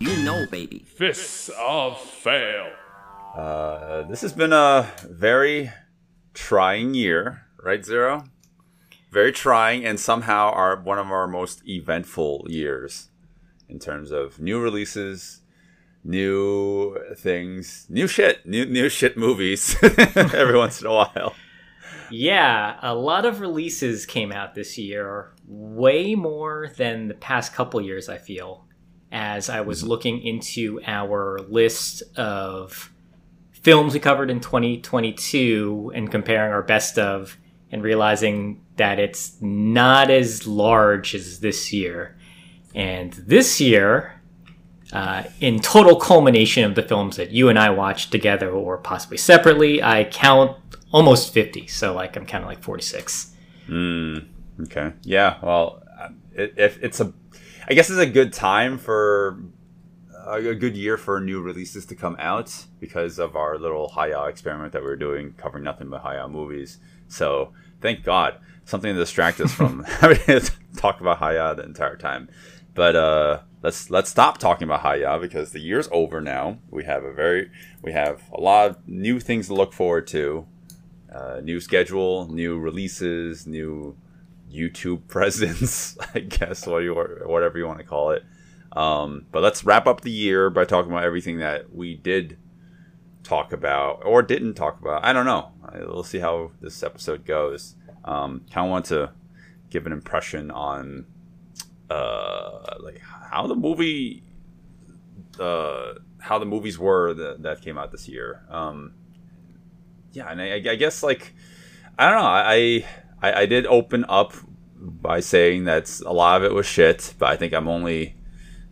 You know, baby. Fists of Fail. Uh, this has been a very trying year, right, Zero? Very trying, and somehow our one of our most eventful years in terms of new releases, new things, new shit, new new shit movies every once in a while. Yeah, a lot of releases came out this year, way more than the past couple years, I feel, as I was mm-hmm. looking into our list of films we covered in 2022 and comparing our best of and realizing that it's not as large as this year. And this year, uh, in total culmination of the films that you and I watched together or possibly separately, I count almost 50. So, like, I'm counting like 46. Hmm. Okay. Yeah. Well, uh, it, if it's a, I guess it's a good time for a good year for new releases to come out because of our little Hi-YAH experiment that we are doing, covering nothing but Hi-YAH movies. So thank God, something to distract us from having to talk about Hi-YAH the entire time. But uh, let's let's stop talking about Hi-YAH because the year's over now. We have a very we have a lot of new things to look forward to. Uh, new schedule, new releases, new YouTube presence, I guess, what you, whatever you want to call it. Um, but let's wrap up the year by talking about everything that we did talk about or didn't talk about. I don't know. We'll see how this episode goes. Um, kind of want to give an impression on uh, like how the movie, uh, how the movies were that, that came out this year. Um, yeah, and I, I guess like I don't know. I, I I did open up by saying that a lot of it was shit, but I think I'm only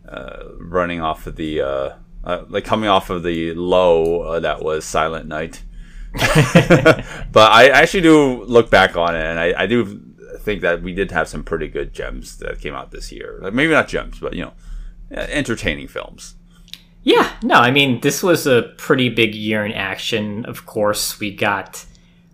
uh, running off of the uh, uh, like coming off of the low uh, that was Silent Night. but I actually do look back on it, and I, I, do think that we did have some pretty good gems that came out this year. Like, maybe not gems, but you know, entertaining films. Yeah, no, I mean this was a pretty big year in action. Of course, we got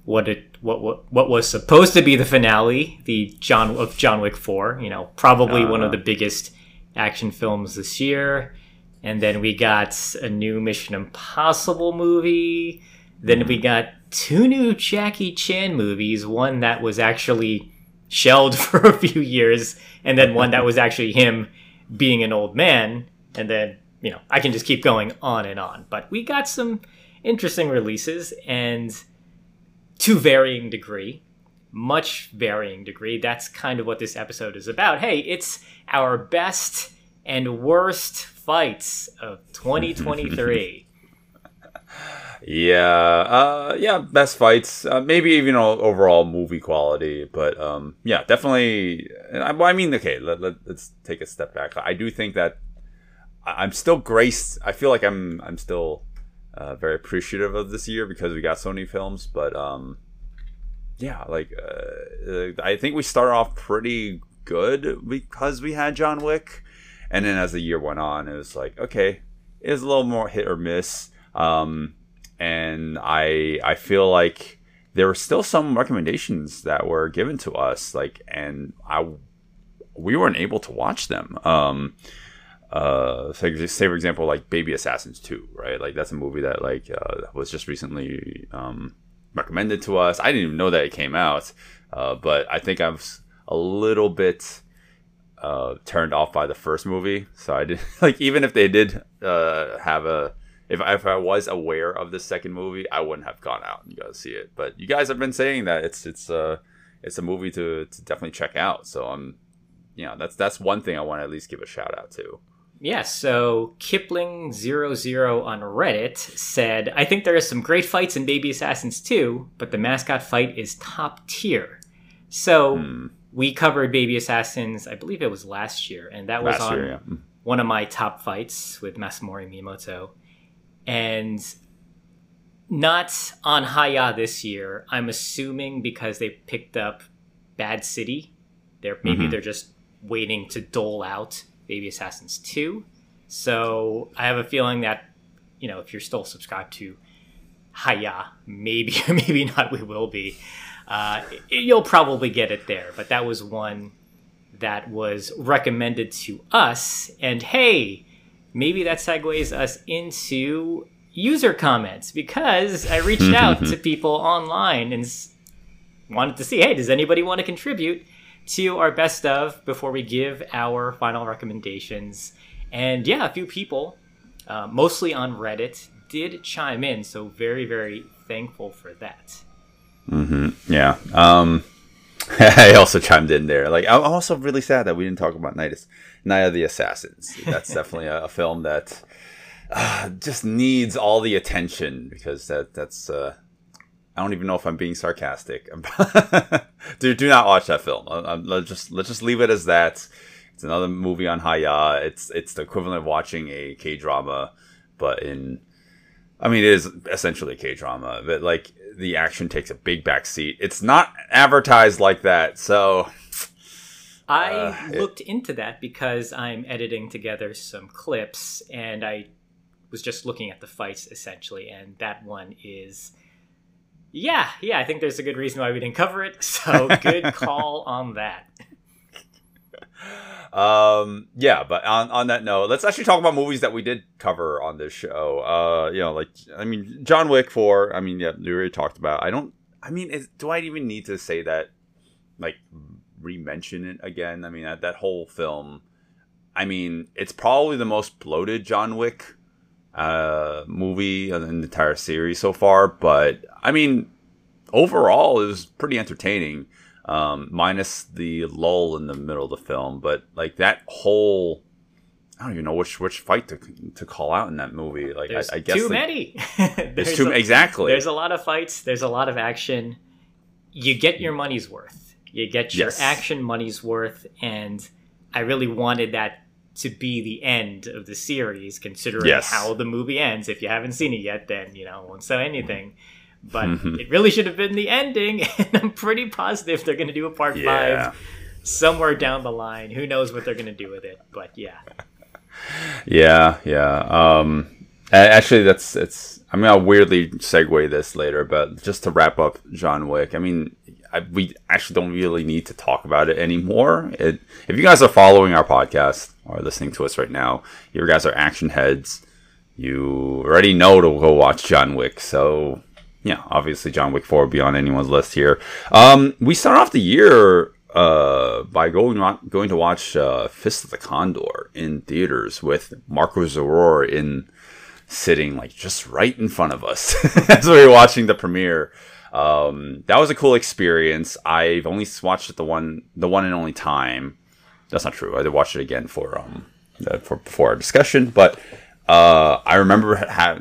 what it what what what was supposed to be the finale, the John of John Wick Four. You know, probably one of the uh. biggest action films this year. And then we got a new Mission Impossible movie. Then we mm-hmm. got two new Jackie Chan movies. One that was actually shelved for a few years, and then one that was actually him being an old man. And then, you know, I can just keep going on and on. But we got some interesting releases and to varying degree much varying degree. That's kind of what this episode is about. Hey, it's our best and worst fights of 2023. yeah, uh, yeah, best fights. Uh, maybe even overall movie quality, but um, yeah, definitely. I, I mean, okay, let, let, let's take a step back. I do think that I'm still graced. I feel like I'm I'm still uh, very appreciative of this year because we got so many films, but um, yeah, like uh, I think we started off pretty good because we had John Wick, and then as the year went on, it was like okay, it was a little more hit or miss. Um, and I I feel like there were still some recommendations that were given to us, like, and I we weren't able to watch them. Um, uh, say, say for example, like Baby Assassins Two, right? Like that's a movie that like uh, was just recently um recommended to us. I didn't even know that it came out, uh, but I think I was a little bit uh, turned off by the first movie. So I did like even if they did uh, have a if if I was aware of the second movie, I wouldn't have gone out and go see it. But you guys have been saying that it's it's uh it's a movie to, to definitely check out. So I'm you know that's that's one thing I want to at least give a shout out to. Yeah, so Kipling00 on Reddit said, I think there are some great fights in Baby Assassins too, but the mascot fight is top tier. So Hmm. we covered Baby Assassins, I believe it was last year, and that was Last on year, yeah. one of my top fights with Masanori Miyamoto, and not on Hi-YAH this year. I'm assuming because they picked up Bad City. They're maybe they're just waiting to dole out Baby Assassins 2. So I have a feeling that, you know, if you're still subscribed to Hi-YAH, maybe maybe not we will be. Uh, you'll probably get it there, but that was one that was recommended to us. And hey, maybe that segues us into user comments because I reached out to people online and wanted to see, hey, does anybody want to contribute to our best of before we give our final recommendations? And yeah, a few people, uh, mostly on Reddit, did chime in. So very, very thankful for that. Yeah. Um, I also chimed in there. Like, I'm also really sad that we didn't talk about Night, Night of the Assassins. That's definitely a, a film that uh, just needs all the attention because that that's. Uh, I don't even know if I'm being sarcastic. do do not watch that film. Uh, uh, let's just let's just leave it as that. It's another movie on Hi-YAH. It's it's the equivalent of watching a K drama, but in I mean, it is essentially a K drama, but like the action takes a big back seat. It's not advertised like that, so I Uh, it- looked into that because I'm editing together some clips and I was just looking at the fights essentially, and that one is. Yeah, yeah, I think there's a good reason why we didn't cover it, so good call on that. um, yeah. But on on that note, let's actually talk about movies that we did cover on this show. Uh, you know, like I mean, John Wick Four. I mean, yeah, we already talked about. I don't. I mean, is, do I even need to say that? Like, re-mention it again? I mean, that that whole film. I mean, it's probably the most bloated John Wick uh, movie in the entire series so far. But I mean, overall, it was pretty entertaining, um, minus the lull in the middle of the film. But like that whole, I don't even know which which fight to to call out in that movie. Like I, I guess too the- many. There's too a- exactly. There's a lot of fights. There's a lot of action. You get your money's worth. You get your Yes. action money's worth, and I really wanted that to be the end of the series, considering Yes. how the movie ends. If you haven't seen it yet, then you know won't say anything. But Mm-hmm. it really should have been the ending, and I'm pretty positive they're going to do a part Yeah. five somewhere down the line. Who knows what they're going to do with it? But yeah, Yeah, yeah. Um, actually, that's it's. I mean, I'll weirdly segue this later, but just to wrap up John Wick. I mean, I, we actually don't really need to talk about it anymore. It, if you guys are following our podcast or listening to us right now, you guys are action heads. You already know to go watch John Wick, so yeah, obviously John Wick Four will be on anyone's list here. Um, we start off the year uh, by going going to watch uh, Fist of the Condor in theaters with Marco Zaror in sitting like just right in front of us as we were watching the premiere. Um, that was a cool experience. I've only watched it the one the one and only time. That's not true. I did watch it again for um for before our discussion, but uh, I remember ha-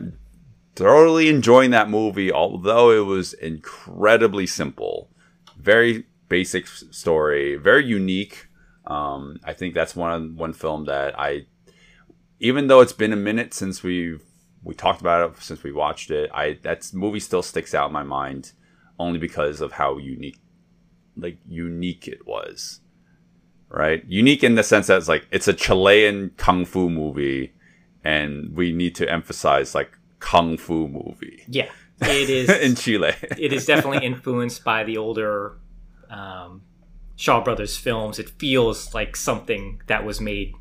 thoroughly enjoying that movie, although it was incredibly simple, very basic story, very unique. Um, I think that's one one film that I, even though it's been a minute since we we talked about it, since we watched it, I that movie still sticks out in my mind, only because of how unique, like unique it was. Right, unique in the sense that it's like it's a Chilean kung fu movie, and we need to emphasize like kung fu movie yeah, it is. in Chile. it is definitely influenced by the older um, Shaw Brothers films. It feels like something that was made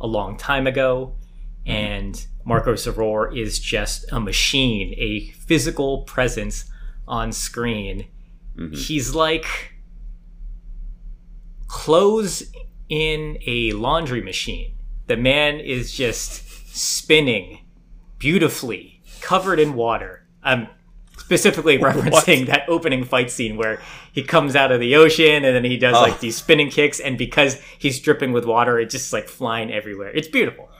a long time ago, and Marco Zaror is just a machine, a physical presence on screen. Mm-hmm. He's like clothes in a laundry machine. The man is just spinning beautifully, covered in water. I'm specifically referencing that opening fight scene where he comes out of the ocean and then he does like oh. these spinning kicks, and because he's dripping with water, it's just like flying everywhere. It's beautiful.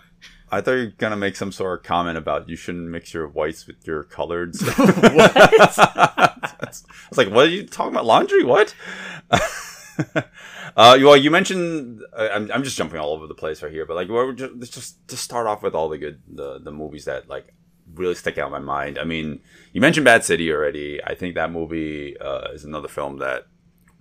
I thought you were gonna make some sort of comment about you shouldn't mix your whites with your coloreds. What? I was like, what are you talking about? Laundry? What? uh, well, you mentioned uh, I'm, I'm just jumping all over the place right here, but like, we're just, let's just just start off with all the good the the movies that like really stick out in my mind. I mean, you mentioned Bad City already. I think that movie uh, is another film that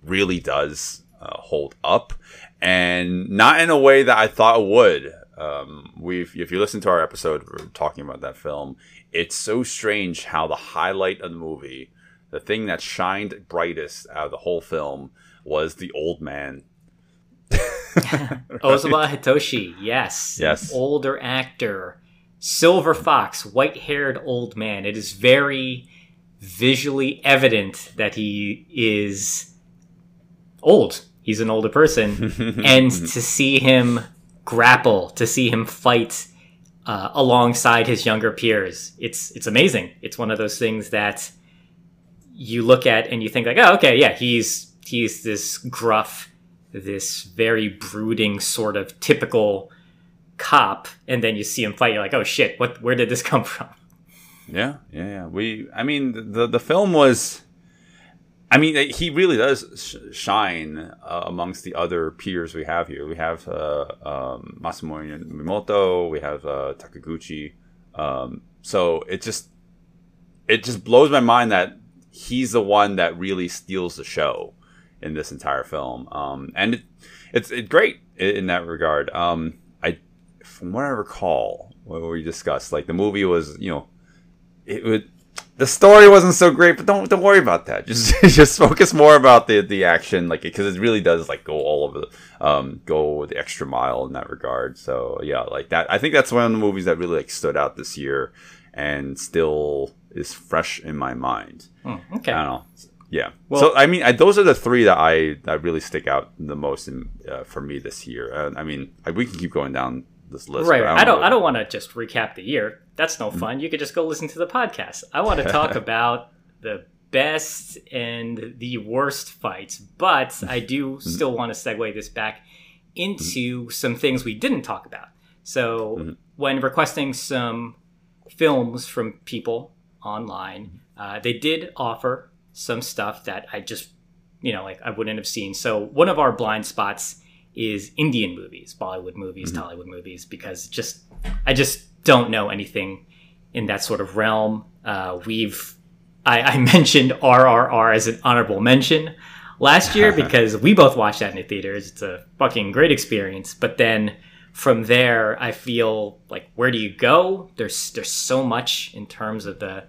really does uh, hold up, and not in a way that I thought it would. Um, we've if you listen to our episode, we're talking about that film. It's so strange how the highlight of the movie, the thing that shined brightest out of the whole film, was the old man. Ozawa Hitoshi, yes. Yes. Older actor. Silver Fox, white haired old man. It is very visually evident that he is old. He's an older person. and to see him grapple, to see him fight uh, alongside his younger peers, it's it's amazing. It's one of those things that you look at and you think like, oh, okay, yeah, he's he's this gruff, this very brooding sort of typical cop, and then you see him fight, you're like, oh shit, what? Where did this come from? Yeah, yeah, yeah. We, I mean, the the film was. I mean, he really does sh- shine uh, amongst the other peers we have here. We have uh, um, Masanori Mimoto, we have uh, Takaguchi. Um, so it just it just blows my mind that he's the one that really steals the show in this entire film. Um, and it, it's it's great in, in that regard. Um, I, from what I recall, what we discussed, like the movie was, you know, it would the story wasn't so great, but don't don't worry about that. Just just focus more about the the action, like because it really does like go all over the um go the extra mile in that regard. So yeah, like that. I think that's one of the movies that really like stood out this year, and still is fresh in my mind. Okay. I don't know. Yeah. Well- so I mean, I, those are the three that I that really stick out the most in, uh, for me this year. Uh, I mean, I, we can keep going down this list. Right. I don't. I don't want to just recap the year. That's no mm-hmm. fun. You could just go listen to the podcast. I want to talk about the best and the worst fights, but I do mm-hmm. still want to segue this back into mm-hmm. some things we didn't talk about. So when requesting some films from people online, uh, they did offer some stuff that I just, you know, like I wouldn't have seen. So one of our blind spots is Indian movies, Bollywood movies, Tollywood movies, because just I just don't know anything in that sort of realm. Uh, we've I, I mentioned RRR as an honorable mention last year because we both watched that in the theaters. It's a fucking great experience. But then from there, I feel like where do you go? There's there's so much in terms of the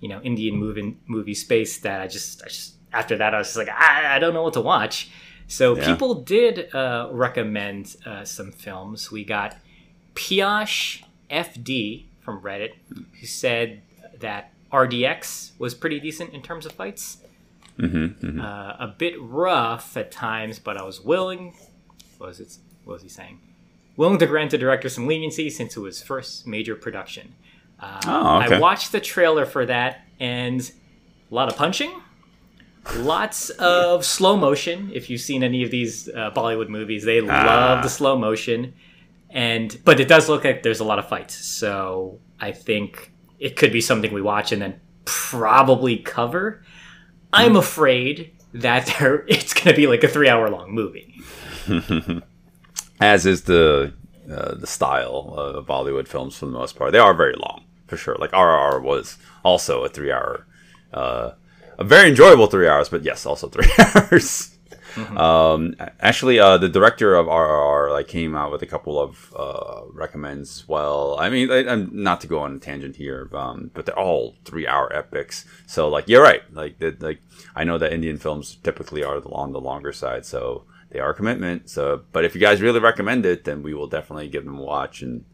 you know Indian movie movie space that I just I just after that I was just like I, I don't know what to watch. So Yeah. people did uh, recommend uh, some films. We got Pioche FD from Reddit, who said that RDX was pretty decent in terms of fights. Mm-hmm, Uh, a bit rough at times, but I was willing. What was it? What was he saying? Willing to grant the director some leniency since it was first major production. Uh, Oh, okay. I watched the trailer for that, and a lot of punching, lots of slow motion. If you've seen any of these uh, Bollywood movies, they love the slow motion, and but it does look like there's a lot of fights. So I think it could be something we watch and then probably cover. I'm afraid that there it's going to be like a three hour long movie. as is the uh, the style of Bollywood films for the most part. They are very long, for sure. Like RRR was also a three hour, uh, a very enjoyable three hours, but yes, also three hours. Um, actually, uh, the director of RRR like came out with a couple of uh, recommends. Well, I mean, I, I'm not to go on a tangent here, um, but they're all three hour epics. So, like, you're right. Like, like I know that Indian films typically are on the longer side, so they are a commitment. So, but if you guys really recommend it, then we will definitely give them a watch, and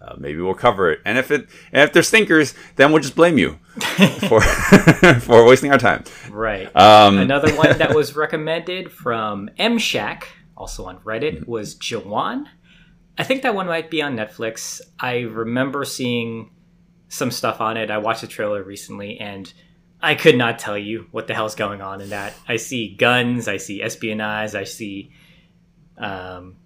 uh, maybe we'll cover it. And if it, and if they're stinkers, then we'll just blame you for for wasting our time. Right. Um, Another one that was recommended from M Shack, also on Reddit, Mm-hmm. was Jawan. I think that one might be on Netflix. I remember seeing some stuff on it. I watched the trailer recently and I could not tell you what the hell's going on in that. I see guns, I see espionage, I see um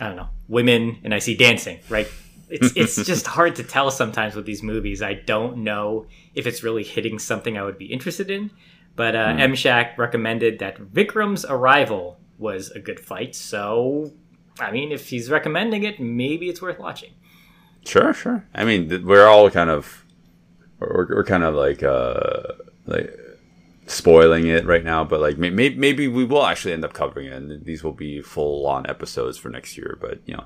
I don't know, women and I see dancing, right? It's it's just hard to tell sometimes with these movies. I don't know if it's really hitting something I would be interested in. But uh, M Shack recommended that Vikram's arrival was a good fight. So, I mean, if he's recommending it, maybe it's worth watching. Sure, sure. I mean, th- we're all kind of we're, we're kind of like uh like spoiling it right now, but like maybe maybe we will actually end up covering it, and these will be full on episodes for next year. But you know,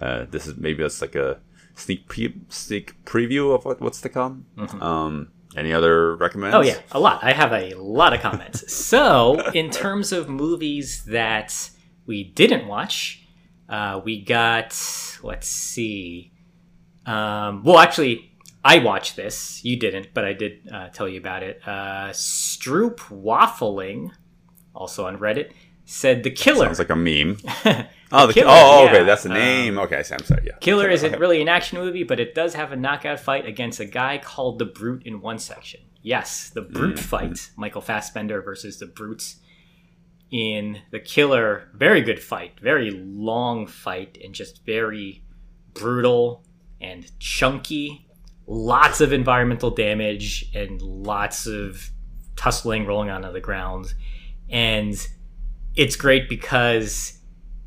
uh, this is maybe that's like a sneak pre- sneak preview of what, what's to come. Um, any other recommends? Oh yeah, a lot. I have a lot of comments. so, in terms of movies that we didn't watch, uh, we got let's see. Um, well, actually, I watched this. You didn't, but I did uh, tell you about it. Uh, Stroop Waffling, also on Reddit, said the killer. Sounds like a meme. oh, the, Killer, oh, yeah. okay, that's the um, name. okay, I'm sorry. Yeah, Killer isn't really an action movie, but it does have a knockout fight against a guy called the Brute in one section. Yes, the Brute mm-hmm. fight. Michael Fassbender versus the Brutes in The Killer. Very good fight. Very long fight and just very brutal and chunky. Lots of environmental damage and lots of tussling rolling onto the ground. And it's great because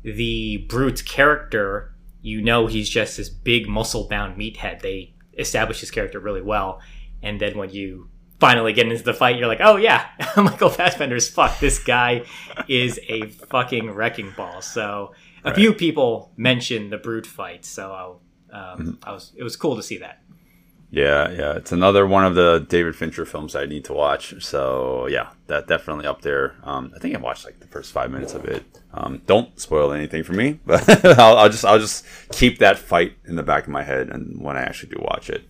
the brute character, you know, he's just this big muscle bound meathead. They establish his character really well, and then when you finally get into the fight, you're like, oh yeah, Michael Fassbender's fuck. This guy is a fucking wrecking ball. So a few people mentioned the brute fight, so um, I was it was cool to see that. Yeah, yeah, it's another one of the David Fincher films I need to watch. So yeah, that definitely up there. Um, I think I watched like the first five minutes of it. Um, don't spoil anything for me, but I'll, I'll just I'll just keep that fight in the back of my head, and when I actually do watch it.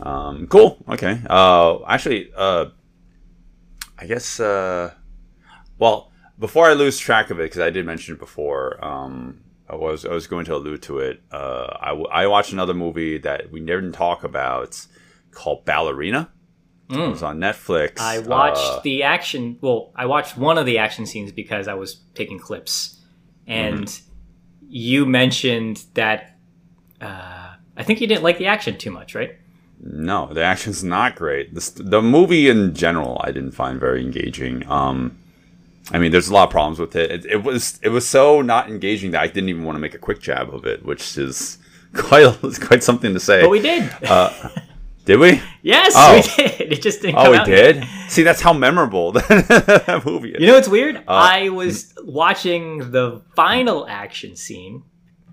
Um, cool. Okay. Uh, actually, uh, I guess. Uh, well, before I lose track of it, because I did mention it before. Um, I was I was going to allude to it. Uh, I, I watched another movie that we didn't talk about called Ballerina. It was on Netflix. Mm. I watched Uh, the action. Well, I watched one of the action scenes because I was taking clips, and you mentioned that. Uh, I think you didn't like the action too much, right? no, the action's not great. The, the movie in general, I didn't find very engaging. Um, I mean, there's a lot of problems with it. it. It was it was so not engaging that I didn't even want to make a quick jab of it, which is quite quite something to say. But we did. did we? yes, oh. we did. It just didn't. Oh, come we did. See, that's how memorable that movie is. You know what's weird? Uh, I was watching the final action scene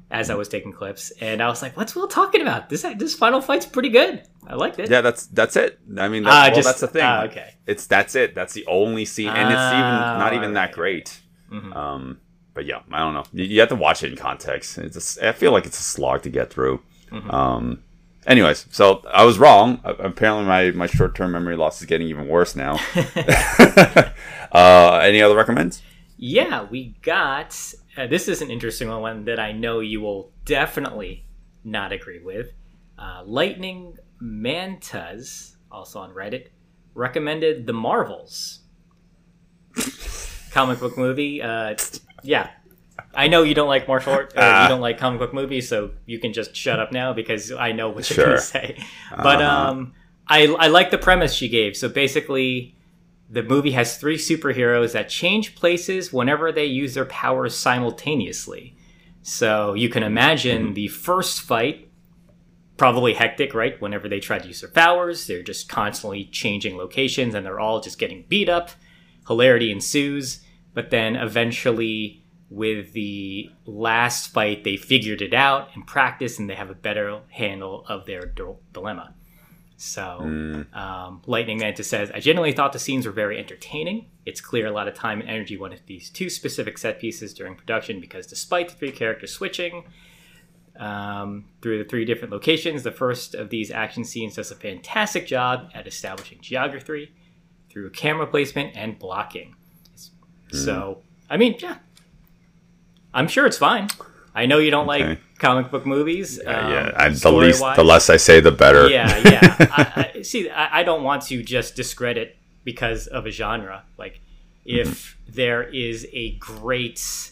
as I was taking clips, and I was like, "What's Will talking about? This this final fight's pretty good. I liked it." Yeah, that's that's it. I mean, that's, Ah, well, just- that's the thing. ah, okay. It's that's it. That's the only scene, and it's even Ah, not even that great. Mm-hmm. Um, but yeah, I don't know. You, you have to watch it in context. It's a I feel like it's a slog to get through. Mm-hmm. Um, anyways, so I was wrong. Apparently, my my short term memory loss is getting even worse now. uh, any other recommends? Yeah, we got. Uh, this is an interesting one that I know you will definitely not agree with. Uh, Lightning Mantis, also on Reddit, recommended The Marvels. comic book movie. Uh, yeah. I know you don't like martial art, or Ah. you don't like comic book movies, so you can just shut up now because I know what you're Sure. going to say. But Uh-huh. um, I, I like the premise she gave. So basically, the movie has three superheroes that change places whenever they use their powers simultaneously. So you can imagine mm-hmm. the first fight, probably hectic, right? Whenever they try to use their powers, they're just constantly changing locations and they're all just getting beat up. Hilarity ensues. But then eventually, with the last fight, they figured it out and practice and they have a better handle of their dil- dilemma. So, um, Lightning Mantis says, I genuinely thought the scenes were very entertaining. It's clear a lot of time and energy went into these two specific set pieces during production because despite the three characters switching um, through the three different locations, the first of these action scenes does a fantastic job at establishing geography through camera placement and blocking. So, I mean, yeah, I'm sure it's fine. I know you don't Okay. like comic book movies. yeah, um, yeah. I, the least, the less I say, the better. Yeah, yeah. I, I, see, I, I don't want to just discredit because of a genre. Like, if there is a great,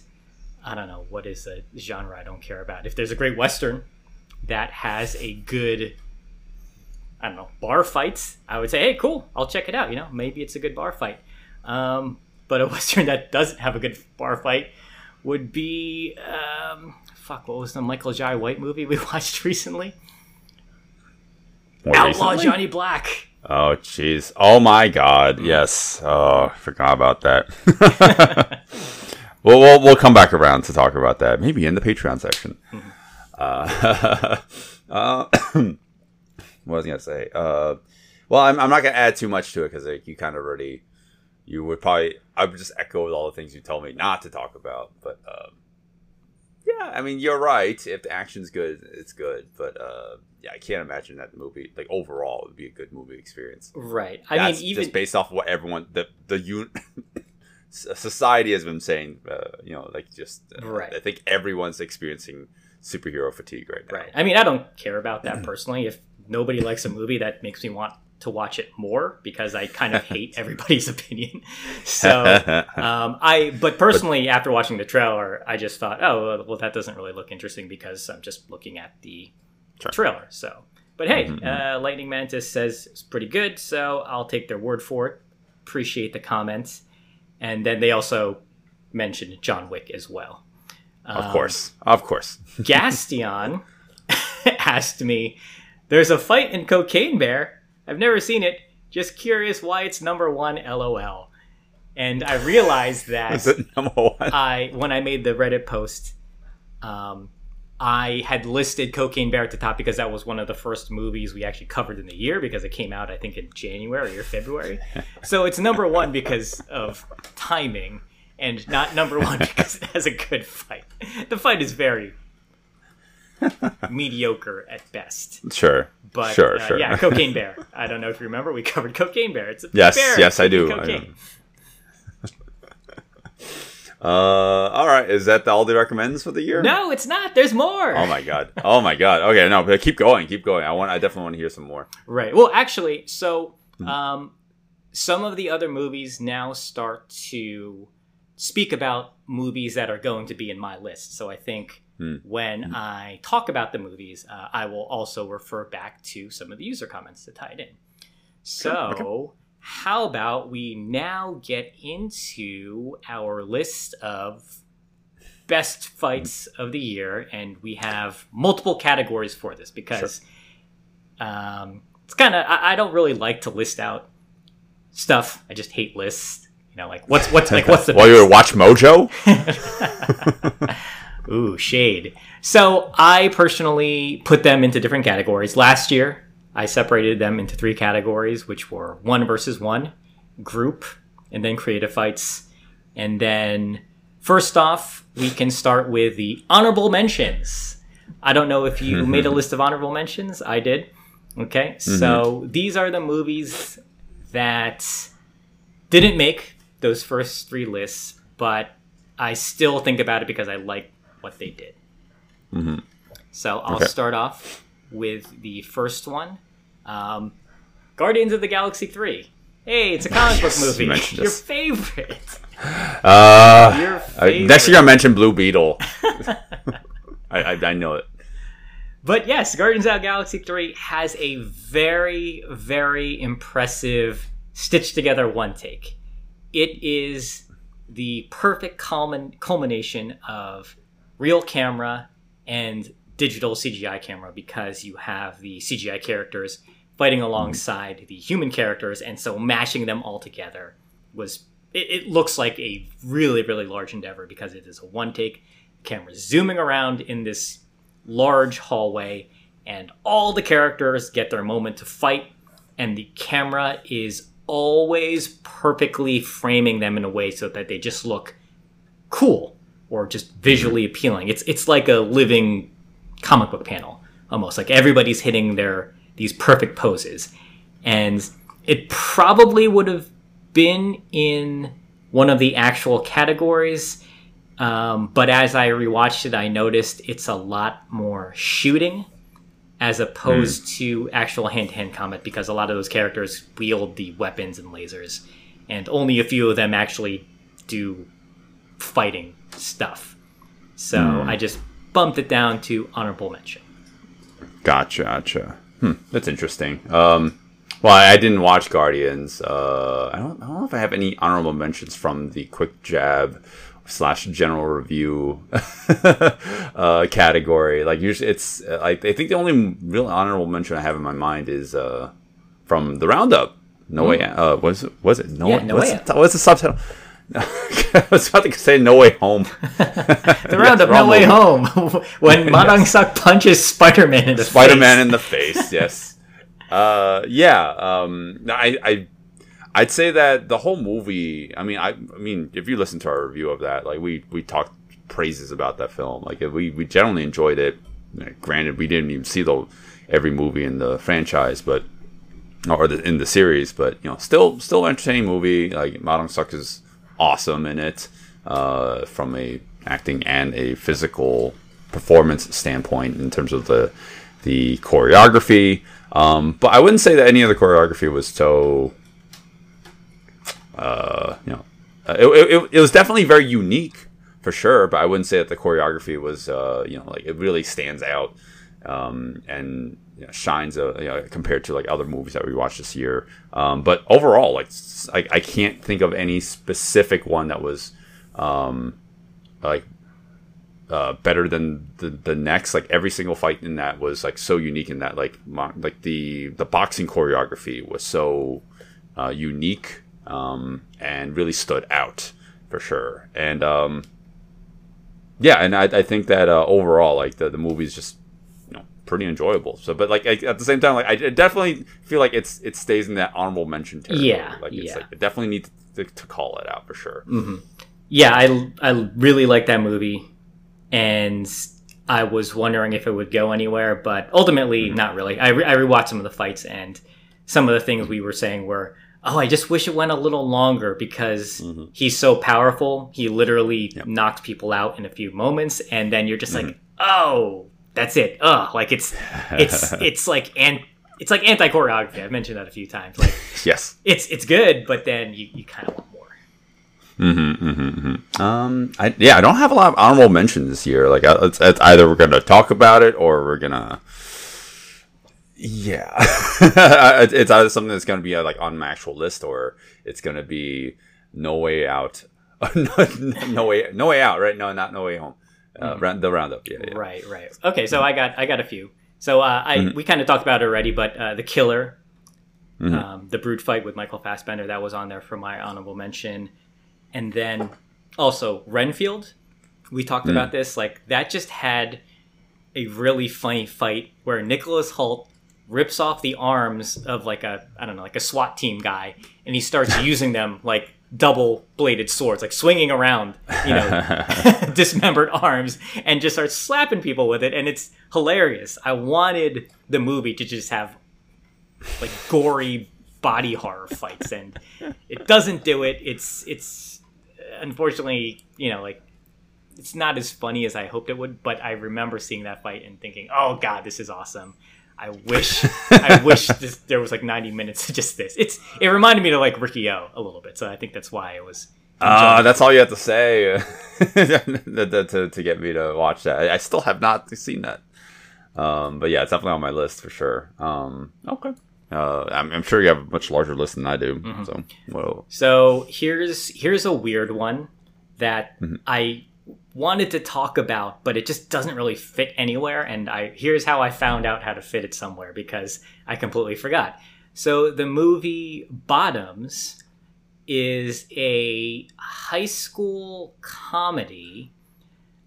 I don't know, what is a genre I don't care about? If there's a great Western that has a good, I don't know, bar fights, I would say, hey, cool, I'll check it out. You know, maybe it's a good bar fight. Um, but a western that doesn't have a good bar fight would be um, fuck. What was the Michael Jai White movie we watched recently? More Outlaw recently? Johnny Black. Oh, jeez. Oh my God. Yes. Oh, I forgot about that. well, we'll we'll come back around to talk about that. Maybe in the Patreon section. Uh, uh, what was I gonna say? Uh, well, I'm, I'm not gonna add too much to it because like, you kind of already, you would probably I would just echo all the things you told me not to talk about. But um, yeah, I mean you're right. If the action's good, it's good. But uh, yeah, I can't imagine that the movie like overall would be a good movie experience. Right. I That's mean, even just based off of what everyone the the un- society has been saying. Uh, you know, like just uh, Right. I think everyone's experiencing superhero fatigue right now. Right. I mean, I don't care about that personally. If nobody likes a movie, that makes me want to watch it more because I kind of hate everybody's opinion. So, um, I, but personally, after watching the trailer, I just thought, oh, well, that doesn't really look interesting because I'm just looking at the Sure. trailer. So, but hey, uh, Lightning Mantis says it's pretty good, so I'll take their word for it. Appreciate the comments. And then they also mentioned John Wick as well. of course, of course. Gastion asked me, "There's a fight in Cocaine Bear. I've never seen it. Just curious why it's number one. LOL." And I realized that number one? I when I made the Reddit post, um, I had listed Cocaine Bear at the top because that was one of the first movies we actually covered in the year because it came out I think in January or February. so it's number one because of timing and not number one because it has a good fight. The fight is very mediocre at best. Sure, But sure, uh, sure. yeah, Cocaine Bear. I don't know if you remember, we covered Cocaine Bear. It's a Yes, bear yes, I do, I Cocaine. know. Uh, all right. Is that all the recommends for the year? No, it's not. There's more. Oh my god. Oh my god. Okay, no, but keep going, keep going. I want. I definitely want to hear some more. Right. Well, actually, so Hmm. um, some of the other movies now start to speak about movies that are going to be in my list. So I think Hmm. when I talk about the movies, uh, I will also refer back to some of the user comments to tie it in. So. How about we now get into our list of best fights of the year, and we have multiple categories for this because um, it's kind of I, I don't really like to list out stuff. I just hate lists. You know, like what's what's like what's the While you were WatchMojo. Ooh, shade. So I personally put them into different categories. Last year, I separated them into three categories, which were one versus one, group, and then creative fights. And then, first off, we can start with the honorable mentions. I don't know if you made a mm-hmm. list of honorable mentions. I did. Okay, mm-hmm. so these are the movies that didn't make those first three lists, but I still think about it because I like what they did. So I'll Okay. start off with the first one um, Guardians of the Galaxy 3. Hey, it's a comic Yes, book you movie. mentioned Your favorite. Uh, Your favorite. next year I mentioned Blue Beetle. I, I I know it. But yes, Guardians of the Galaxy 3 has a very, very impressive stitched together one take. It is the perfect culmin- culmination of real camera and digital CGI camera because you have the CGI characters fighting hmm. alongside the human characters, and so mashing them all together was. It, it looks like a really, really large endeavor because it is a one take. Camera zooming around in this large hallway, and all the characters get their moment to fight, and the camera is always perfectly framing them in a way so that they just look cool or just visually appealing. It's it's like a living comic book panel almost. Like everybody's hitting their these perfect poses. And it probably would have been in one of the actual categories. Um, but as I rewatched it, I noticed it's a lot more shooting as opposed to actual hand to hand combat because a lot of those characters wield the weapons and lasers, and only a few of them actually do fighting stuff. So I just bumped it down to honorable mention. Gotcha, gotcha. Hmm, that's interesting. Um, Well, I didn't watch Guardians. Uh, I don't, I don't know if I have any honorable mentions from the quick jab slash general review uh, category. Like usually, it's like I think the only real honorable mention I have in my mind is uh, from the roundup. No way. Uh, was it? Was it? No Hmm. Yeah, way. No what's, Way the, what's the subtitle? I was about to say No Way Home. The roundup, no way home. when Ma Dong-seok punches Spider Man in the Spider Man in the face. Yes. uh, yeah. Um, I, I, I'd say that the whole movie. I mean, I, I mean, if you listen to our review of that, like we we talked praises about that film. Like we we generally enjoyed it. Granted, we didn't even see the every movie in the franchise, but or the, in the series, but you know, still still entertaining movie. Like Ma Dong-seok is awesome in it, uh, from a acting and a physical performance standpoint in terms of the the choreography. Um, but I wouldn't say that any of the choreography was so. Uh, you know, uh, it, it, it was definitely very unique for sure, but I wouldn't say that the choreography was, uh, you know, like it really stands out um, and you know, shines uh, you know, compared to like other movies that we watched this year. Um, but overall, like I, I can't think of any specific one that was um, like uh, better than the, the next. Like every single fight in that was like so unique in that like mo- like the the boxing choreography was so uh, unique um, and really stood out for sure. And um, yeah, and I, I think that uh, overall, like the the movie's just pretty enjoyable. So, but like I, at the same time, like I definitely feel like it's it stays in that honorable mention territory. Yeah, like it's yeah. like I definitely need to, to call it out for sure. yeah, I, I really like that movie, and I was wondering if it would go anywhere, but ultimately, Mm-hmm. not really. I, re- I rewatched some of the fights, and some of the things we were saying were, oh, I just wish it went a little longer because Mm-hmm. he's so powerful. He literally knocks people out in a few moments, and then you're just Mm-hmm. like, oh, that's it. Ugh, like it's it's it's like and it's like anti choreography. I've mentioned that a few times. Like Yes. it's it's good, but then you, you kind of want more. Um. I yeah. I don't have a lot of honorable mentions this year. Like uh, it's, it's either we're gonna talk about it or we're gonna. Yeah, It's- it's either something that's gonna be uh, like on my actual list or it's gonna be no way out. no, no way, no way out. Right? No, not no way home. Uh, round, the roundup. Yeah, yeah. Right, right. Okay, so I got I got a few. So uh, I Mm-hmm. we kind of talked about it already, but uh, the killer, um, the brute fight with Michael Fassbender, that was on there for my honorable mention, and then also Renfield. We talked Mm. about this. Like that just had a really funny fight where Nicholas Hoult rips off the arms of like a I don't know like a SWAT team guy, and he starts using them like double bladed swords, like swinging around, you know, dismembered arms, and just starts slapping people with it, and it's hilarious. I wanted the movie to just have like gory body horror fights, and it doesn't do it. It's it's unfortunately you know like it's not as funny as I hoped it would, but I remember seeing that fight and thinking, "Oh God, this is awesome." I wish, I wish this, there was like 90 minutes of just this. It's it reminded me of like Riki-Oh a little bit, so I think that's why it was. Uh, that's all you have to say that- to, to get me to watch that. I, still have not seen that. Um, but yeah, it's definitely on my list for sure. Um, okay. Uh, I'm, I'm sure you have a much larger list than I do. So, well, So here's here's a weird one that Mm-hmm. I wanted to talk about, but it just doesn't really fit anywhere. And I here's how I found out how to fit it somewhere because I completely forgot. So the movie Bottoms is a high school comedy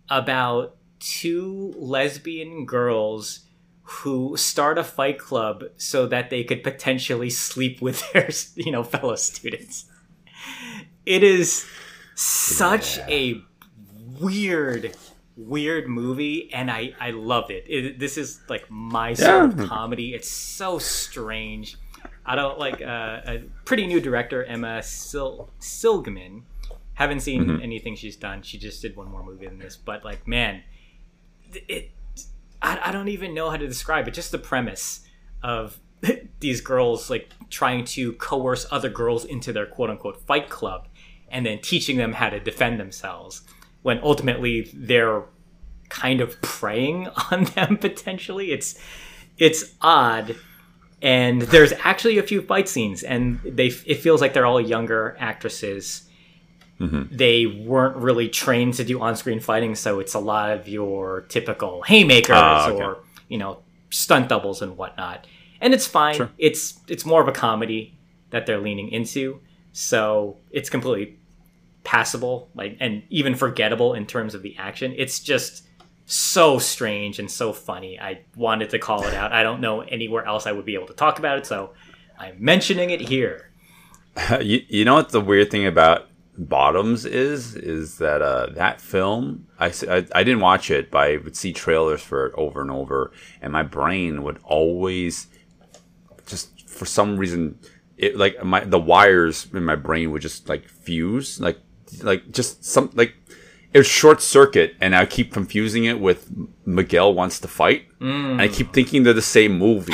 about two lesbian girls who start a fight club so that they could potentially sleep with their you know fellow students it is such a weird weird movie and i i loved it, it this is like my sort Yeah. of comedy. It's so strange. I don't like uh, a pretty new director emma Sil- Seligman. Haven't seen anything she's done. She just did one more movie than this but like man it I, I don't even know how to describe it. Just the premise of these girls like trying to coerce other girls into their quote unquote fight club and then teaching them how to defend themselves when ultimately they're kind of preying on them potentially it's it's odd and there's actually a few fight scenes, and they it feels like they're all younger actresses. They weren't really trained to do on-screen fighting, so it's a lot of your typical haymakers Ah, okay. or you know stunt doubles and whatnot, and it's fine. Sure. It's it's more of a comedy that they're leaning into, so it's completely passable, like and even forgettable in terms of the action. It's just so strange and so funny. I wanted to call it out. I don't know anywhere else I would be able to talk about it, so I'm mentioning it here. you, you know what the weird thing about Bottoms is is that uh, that film I I didn't watch it, but I would see trailers for it over and over, and my brain would always just for some reason it like my the wires in my brain would just like fuse like like just some like it would short circuit and I keep confusing it with Miguel wants to fight and I keep thinking they're the same movie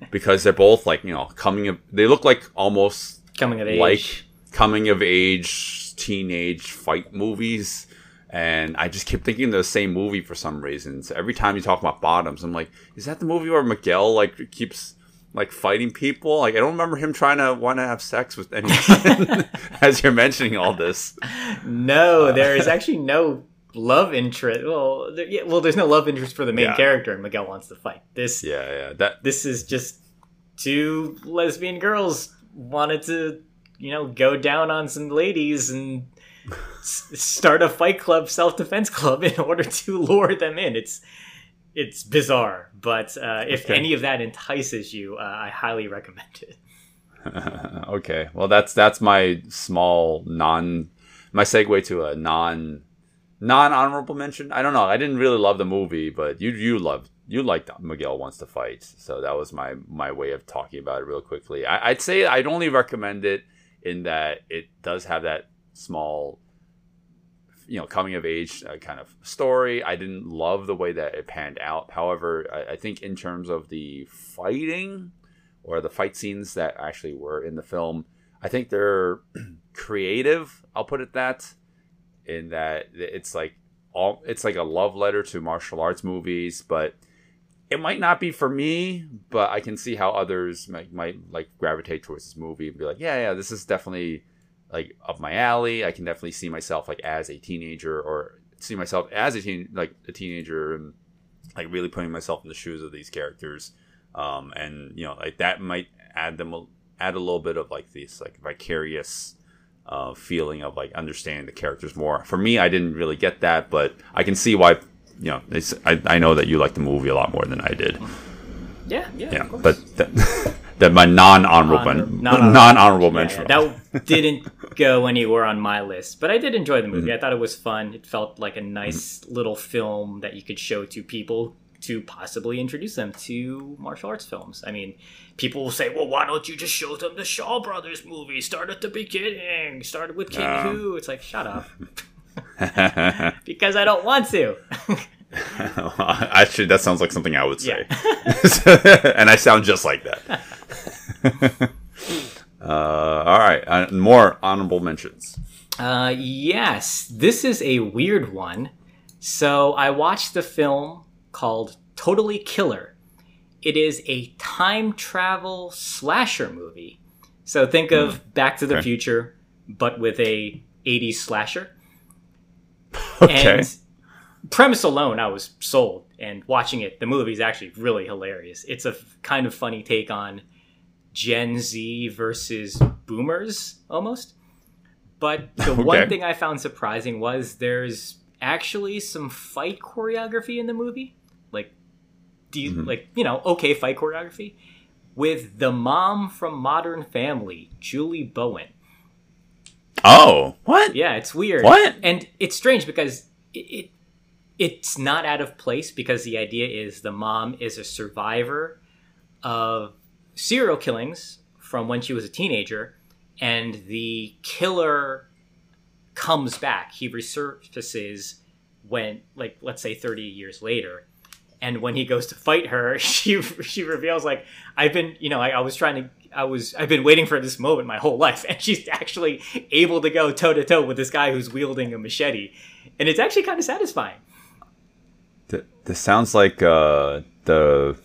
because they're both like you know coming of they look like almost Coming of age. like coming of age teenage fight movies and I just keep thinking they're the same movie for some reason. So every time you talk about bottoms, I'm like, is that the movie where Miguel like keeps like fighting people? Like I don't remember him trying to want to have sex with anyone as you're mentioning all this. No, uh, there is actually no love interest. Well, there, yeah, well, there's no love interest for the main Yeah. character, and Miguel wants to fight. This Yeah, yeah. That this is just two lesbian girls wanted to, you know, go down on some ladies and s- start a fight club, self defense club, in order to lure them in. It's it's bizarre, but uh, if Okay. any of that entices you, uh, I highly recommend it. okay. Well, that's that's my small non my segue to a non non honorable mention. I don't know. I didn't really love the movie, but you you loved you liked Miguel wants to fight, so that was my my way of talking about it real quickly. I, I'd say I'd only recommend it in that it does have that small you know coming of age uh, kind of story. I didn't love the way that it panned out. However I, I think in terms of the fighting or the fight scenes that actually were in the film i think they're creative i'll put it that in that it's like all it's like a love letter to martial arts movies but it might not be for me but i can see how others might, might like gravitate towards this movie and be like yeah yeah this is definitely like up my alley. I can definitely see myself like as a teenager or see myself as a teen like a teenager and like really putting myself in the shoes of these characters. Um, and you know like that might add them a, add a little bit of like this like vicarious uh, feeling of like understanding the characters more. For me, I didn't really get that, but I can see why. You know, it's, I, I know that you like the movie a lot more than I did. Yeah, yeah, Yeah, but that, that my non honorable Honor- men, non-honorable- non honorable Yeah, mention. that didn't go anywhere on my list, but I did enjoy the movie. Mm-hmm. I thought it was fun. It felt like a mm-hmm. nice little film that you could show to people to possibly introduce them to martial arts films. I mean, people will say, "Well, why don't you just show them the Shaw Brothers movie? Start at the beginning. Started with King Yeah. Hu." It's like, shut up, because I don't want to. Actually, that sounds like something I would say. Yeah. and I sound just like that. uh, all right. Uh, more honorable mentions. Uh, yes, this is a weird one. So I watched the film called Totally Killer. It is a time travel slasher movie. So think of Back to the Okay. Future, but with a 80s slasher. Okay. And premise alone, I was sold. And watching it, the movie is actually really hilarious. It's a kind of funny take on Gen Z versus boomers, almost. But the one thing I found surprising was there's actually some fight choreography in the movie, like, de- Mm-hmm. like you know, okay fight choreography, with the mom from Modern Family, Julie Bowen. oh, what? Yeah, it's weird. What? And it's strange because it, it it's not out of place because the idea is the mom is a survivor of serial killings from when she was a teenager, and the killer comes back. He resurfaces when, like, let's say, thirty years later. And when he goes to fight her, she she reveals like I've been, you know, I, I was trying to, I was, I've been waiting for this moment my whole life, and she's actually able to go toe to toe with this guy who's wielding a machete, and it's actually kind of satisfying. Th- This sounds like uh, the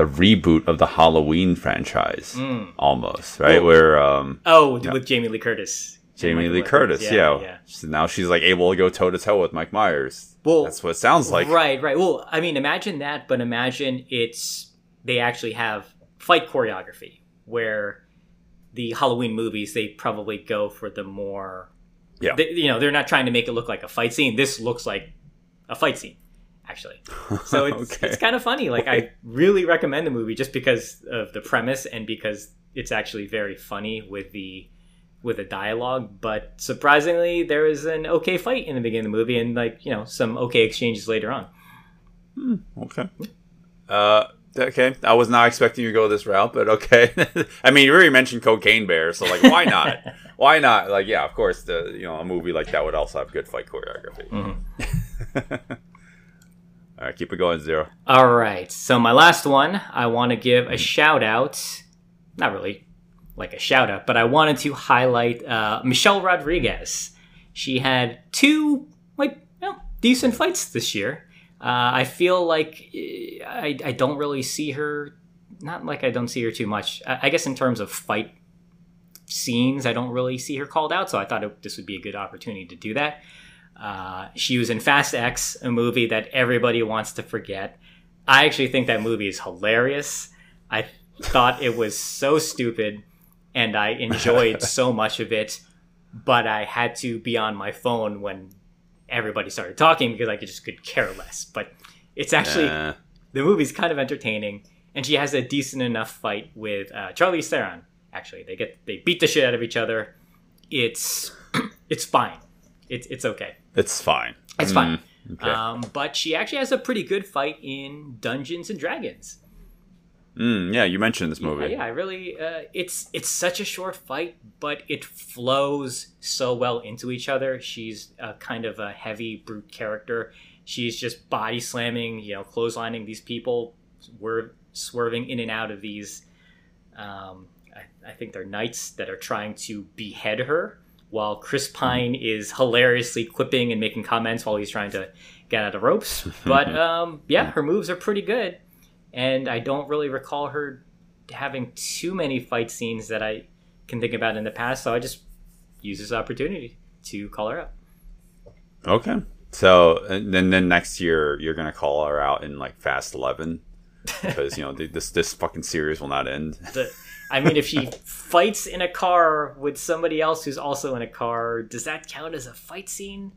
the reboot of the Halloween franchise, almost right? Where um, Oh, with Jamie Lee Curtis. Jamie Lee Curtis. Curtis, yeah, So now she's like able to go toe to toe with Mike Myers. Well, That's what it sounds like. Right, right. Well, I mean, imagine that, but imagine it's they actually have fight choreography where the Halloween movies they probably go for the more, Yeah. they, you know, they're not trying to make it look like a fight scene. This looks like a fight scene, actually. So it's Okay. it's kind of funny. Like I really recommend the movie just because of the premise and because it's actually very funny with the with the dialogue. But surprisingly, there is an okay fight in the beginning of the movie and like you know some okay exchanges later on. Okay. Uh, okay. I was not expecting you to go this route, but okay. I mean, you already mentioned Cocaine Bear, so like, why not? why not? Like, yeah, of course, the you know a movie like that would also have good fight choreography. All right, keep it going, Zero. All right. So my last one, I want to give a shout out. Not really like a shout out, but I wanted to highlight uh, Michelle Rodriguez. She had two like know, decent fights this year. Uh, I feel like eh, I, I don't really see her. Not like I don't see her too much. I, I guess in terms of fight scenes, I don't really see her called out. So I thought it, this would be a good opportunity to do that. Uh, she was in Fast X, a movie that everybody wants to forget. I actually think that movie is hilarious. I thought it was so stupid, and I enjoyed so much of it. But I had to be on my phone when everybody started talking because I could just could care less. But it's actually Uh, the movie's kind of entertaining, and she has a decent enough fight with uh, Charlize Theron. Actually, they get they beat the shit out of each other. It's it's fine. It's it's okay. it's fine. It's fine. Mm, okay. Um, but she actually has a pretty good fight in Dungeons and Dragons. Mm, yeah, you mentioned this movie. Uh, yeah, I really. Uh, it's it's such a short fight, but it flows so well into each other. She's a kind of a heavy brute character. She's just body slamming, you know, clotheslining these people. We're swerving in and out of these. Um, I, I think they're knights that are trying to behead her, while Chris Pine is hilariously quipping and making comments while he's trying to get out of ropes. But um, yeah, her moves are pretty good and I don't really recall her having too many fight scenes that I can think about in the past. So I just use this opportunity to call her up. Okay. So and then then next year you're gonna call her out in like Fast Eleven because you know this this fucking series will not end. The, I mean, if she fights in a car with somebody else who's also in a car, does that count as a fight scene?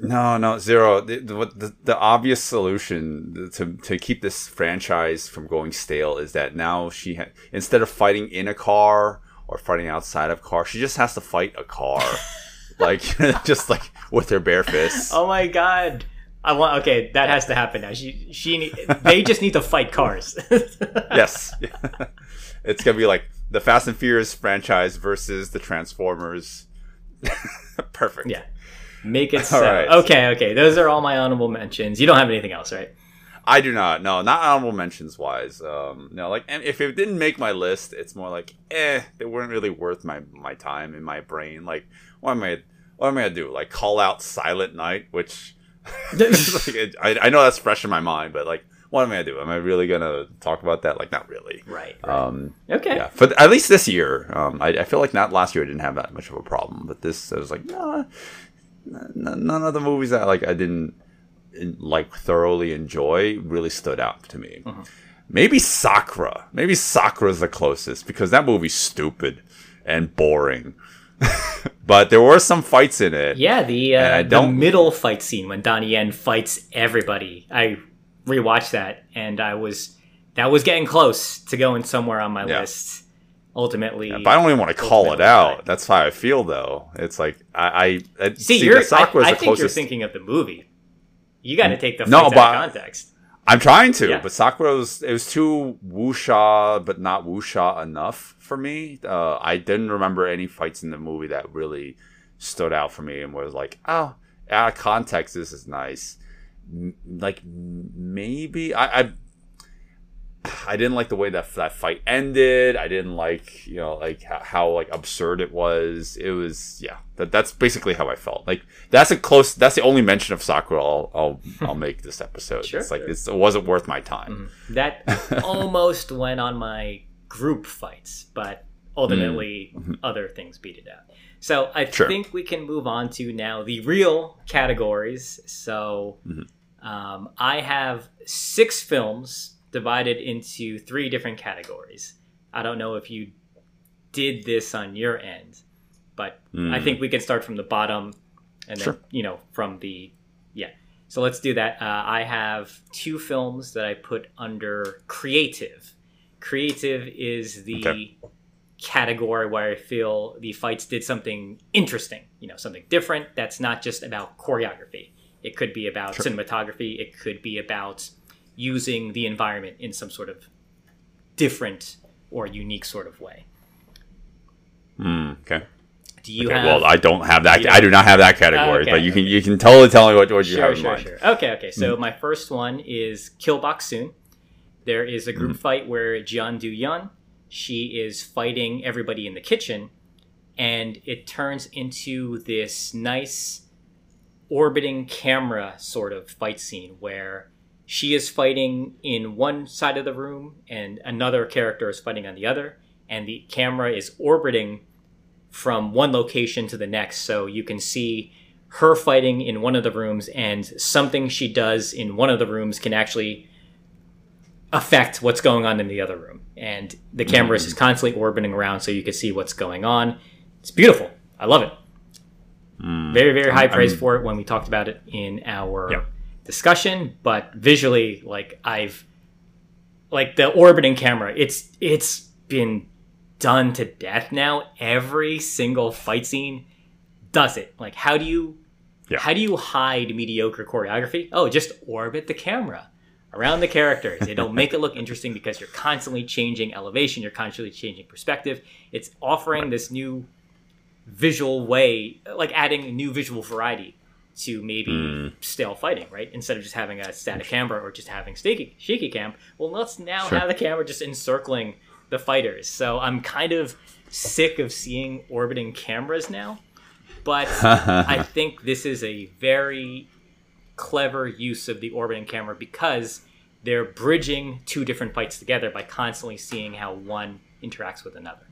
No, no, zero. The, the, the, the obvious solution to, to keep this franchise from going stale is that now she ha- instead of fighting in a car or fighting outside of a car, she just has to fight a car, like just like with her bare fists. Oh my god! I want. Okay, that has to happen now. She she. They just need to fight cars. Yes, it's gonna be like the Fast and Furious franchise versus the Transformers. Perfect. yeah. Make it so. Right. Okay, okay. Those are all my honorable mentions. You don't have anything else, right? I do not. No, not honorable mentions wise. Um, no, like, and if it didn't make my list, it's more like, eh, they weren't really worth my my time in my brain. Like, what am I? What am I gonna do? Like, call out Silent Night, which like, I, I know that's fresh in my mind, but like, what am I gonna do? Am I really gonna talk about that? Like, not really. Right. Um, Okay. yeah, for th- at least this year, um, I, I feel like not last year I didn't have that much of a problem, but this I was like, nah, n- none of the movies that like I didn't like thoroughly enjoy really stood out to me. Maybe Sakra, maybe Sakra's the closest because that movie's stupid and boring. but there were some fights in it. Yeah, the uh, the middle fight scene when Donnie Yen fights everybody. I rewatched that and I was that was getting close to going somewhere on my Yeah. list. Ultimately, But I don't even want to call it out. That's how I feel, though. It's like I, I, I see, see, you're. I, I think you're thinking of the movie. You got to take the No, but- out of context. I'm trying to, Yeah. but Sakra was it was too wuxia, but not wuxia enough for me. Uh, I didn't remember any fights in the movie that really stood out for me and was like, oh, out of context, this is nice. M- Like maybe I, I I didn't like the way that that fight ended. I didn't like you know like how, how like absurd it was. It was yeah. That that's basically how I felt. Like that's a close. That's the only mention of Sakra I'll I'll, I'll hmm. make this episode. Sure. It's like it's, it wasn't worth my time. Mm-hmm. That almost went on my group fights, but ultimately mm-hmm. Mm-hmm. other things beat it out. So I Sure. think we can move on to now the real categories. So um, I have six films divided into three different categories. I don't know if you did this on your end, but I think we can start from the bottom and then, you know, from the, yeah. So let's do that. Uh, I have two films that I put under creative. Creative is the Okay. category where I feel the fights did something interesting, you know, something different that's not just about choreography. It could be about cinematography, it could be about using the environment in some sort of different or unique sort of way. Mm, okay. Do you Okay, have well, I don't have that. you I do not have that category, Okay, but you can you can totally tell me what, what you Sure, have in sure, mind. sure. Okay, okay. So my first one is Kill Boksoon. There is a group fight where Jeon Do-yeon, she is fighting everybody in the kitchen, and it turns into this nice orbiting camera sort of fight scene where she is fighting in one side of the room and another character is fighting on the other, and the camera is orbiting from one location to the next. So you can see her fighting in one of the rooms, and something she does in one of the rooms can actually affect what's going on in the other room. And the camera is constantly orbiting around so you can see what's going on. It's beautiful. I love it. Mm. Very, very high praise for it when we talked about it in our Yeah. discussion, but visually, like I've like the orbiting camera, it's it's been done to death now. Every single fight scene does it. Like how do you Yeah. how do you hide mediocre choreography? Oh, just orbit the camera around the characters. It'll make it look interesting because you're constantly changing elevation, you're constantly changing perspective. It's offering this new visual way, like adding a new visual variety to maybe hmm. stale fighting, right? Instead of just having a static camera or just having shaky, shaky cam, well, let's now Sure. have the camera just encircling the fighters. So I'm kind of sick of seeing orbiting cameras now, but I think this is a very clever use of the orbiting camera because they're bridging two different fights together by constantly seeing how one interacts with another.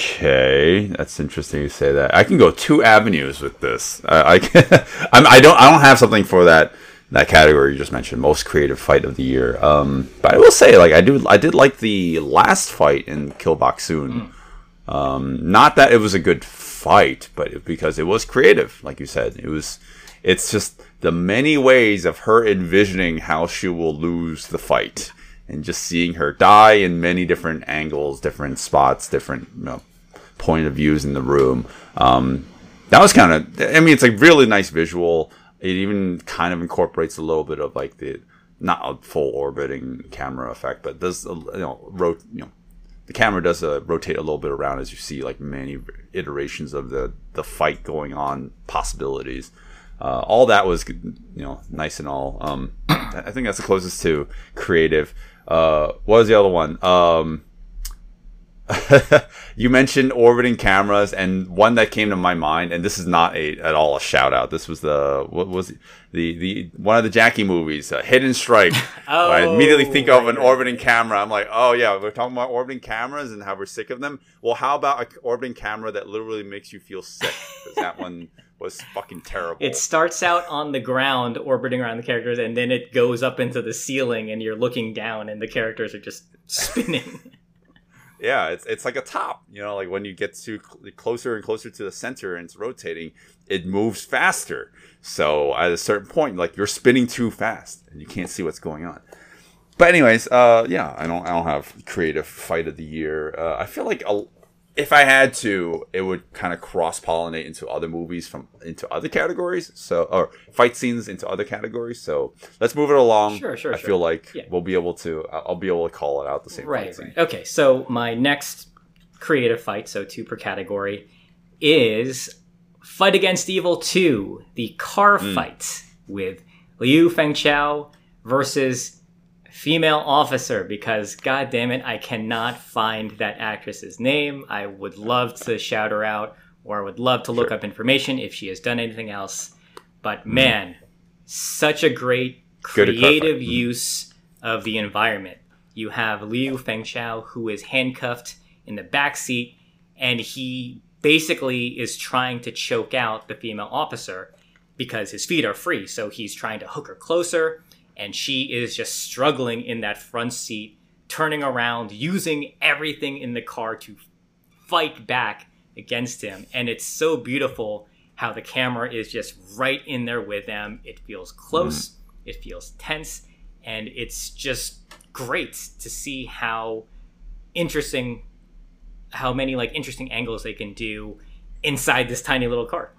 Okay, that's interesting you say that. I can go two avenues with this. I, I, can, I'm, I don't. I don't have something for that that category you just mentioned, most creative fight of the year. Um, but I will say, like, I do. I did like the last fight in Kill Boksoon. Um, not that it was a good fight, but it, because it was creative, like you said, it was. It's just the many ways of her envisioning how she will lose the fight, and just seeing her die in many different angles, different spots, different you know, point of views in the room. Um, that was kind of. I mean, it's a really nice visual. It even kind of incorporates a little bit of like the not a full orbiting camera effect, but does you know rot you know the camera does uh, rotate a little bit around as you see like many iterations of the the fight going on possibilities uh, all that was you know nice and all um, I think that's the closest to creative uh, what was the other one um, you mentioned orbiting cameras and one that came to my mind and this is not a at all a shout out. This was the what was it? the the one of the jackie movies uh, hidden strike. Oh, i immediately think of an orbiting camera. I'm like oh yeah we're talking about orbiting cameras and how we're sick of them? Well how about an orbiting camera that literally makes you feel sick? Because that one was fucking terrible. It starts out on the ground orbiting around the characters and then it goes up into the ceiling and you're looking down and the characters are just spinning. Yeah, it's it's like a top. You know, like when you get to cl- closer and closer to the center and it's rotating, it moves faster. So at a certain point, like you're spinning too fast and you can't see what's going on. But anyways, uh, yeah, I don't I don't have creative fight of the year. Uh, I feel like a, if I had to, it would kind of cross pollinate into other movies from into other categories. So or fight scenes into other categories. So let's move it along. Sure, sure, I sure. feel like Yeah. we'll be able to. I'll be able to call it out the same. right, right. Okay, so my next creative fight, so two per category, is Fight Against Evil 2, the car Hmm. fight with Liu Fengchao versus female officer because god damn it i cannot find that actress's name i would love to shout her out or i would love to look up information if she has done anything else but man such a great Mm-hmm. Good to clarify. creative Mhm. use of the environment you have liu fengchao who is handcuffed in the back seat and he basically is trying to choke out the female officer because his feet are free. So he's trying to hook her closer, and she is just struggling in that front seat, turning around, using everything in the car to fight back against him. And it's so beautiful how the camera is just right in there with them. It feels close, mm-hmm. it feels tense, and it's just great to see how interesting how many like interesting angles they can do inside this tiny little car.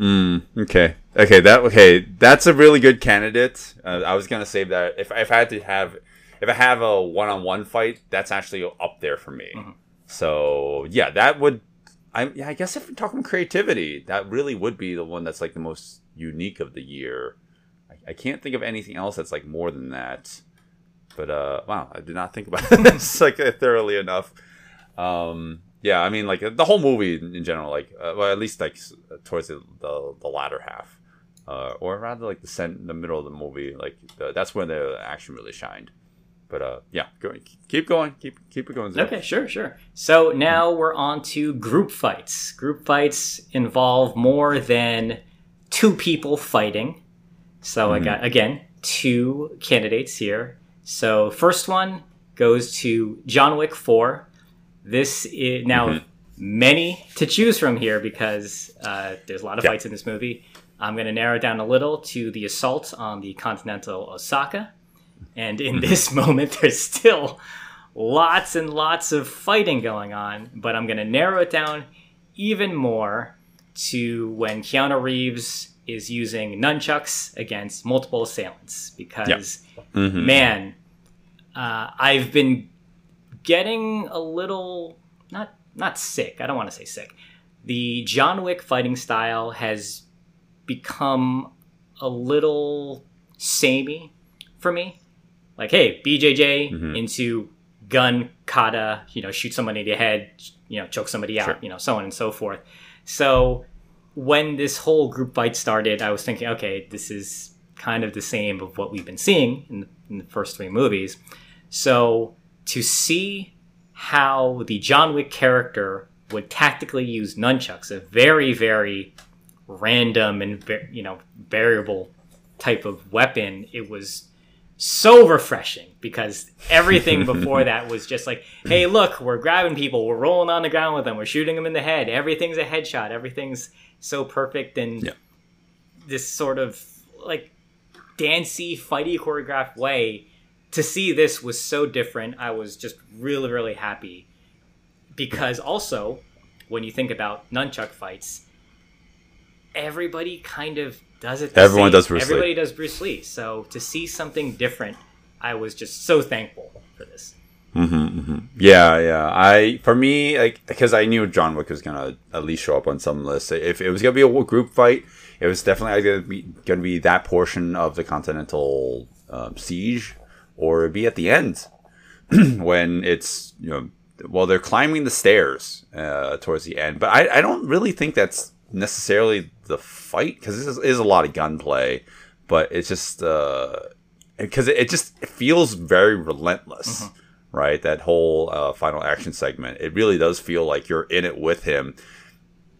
Mm, okay. Okay. That okay. That's a really good candidate. Uh, I was gonna say that if if I had to have if I have a one on one fight, that's actually up there for me. So yeah, that would. I yeah, I guess if we're talking creativity, that really would be the one that's like the most unique of the year. I, I can't think of anything else that's like more than that. But uh, wow, I did not think about this like thoroughly enough. Um, yeah, I mean, like the whole movie in general, like, uh, well, at least like towards the the, the latter half, uh, or rather like the cent- the middle of the movie, like the, that's when the action really shined. But uh, yeah, go, keep going, keep keep it going. Zach. Okay, sure, sure. So now we're on to group fights. Group fights involve more than two people fighting. So I got again two candidates here. So first one goes to John Wick Four. This is now many to choose from here because uh, there's a lot of Yeah. fights in this movie. I'm going to narrow down a little to the assault on the Continental Osaka. And in this moment, there's still lots and lots of fighting going on, but I'm going to narrow it down even more to when Keanu Reeves is using nunchucks against multiple assailants because, Mhm. man, uh, I've been getting a little not not sick. I don't want to say sick. The John Wick fighting style has become a little samey for me. Like, hey, BJJ Mhm. into gun, kata, you know, shoot somebody in the head, you know, choke somebody out, Sure. you know, so on and so forth. So when this whole group fight started, I was thinking, okay, this is kind of the same of what we've been seeing in the, in the first three movies. So to see how the John Wick character would tactically use nunchucks, a very, very random and you know variable type of weapon, it was so refreshing because everything before that was just like, hey, look, we're grabbing people, we're rolling on the ground with them, we're shooting them in the head, everything's a headshot, everything's so perfect and Yeah. this sort of like dancey, fighty, choreographed way. To see this was so different. I was just really, really happy because also when you think about nunchuck fights, everybody kind of does it. the Everyone same. does Bruce Lee. Everybody does Bruce Lee. So to see something different, I was just so thankful for this. Yeah, yeah. I for me like because I knew John Wick was gonna at least show up on some list. If it was gonna be a group fight, it was definitely gonna be gonna be that portion of the Continental um, siege, or be at the end when it's you know well they're climbing the stairs uh, towards the end. But I I don't really think that's necessarily the fight because this is, is a lot of gunplay, but it's just. Uh, because it, it just it feels very relentless, right? That whole uh, final action segment, it really does feel like you're in it with him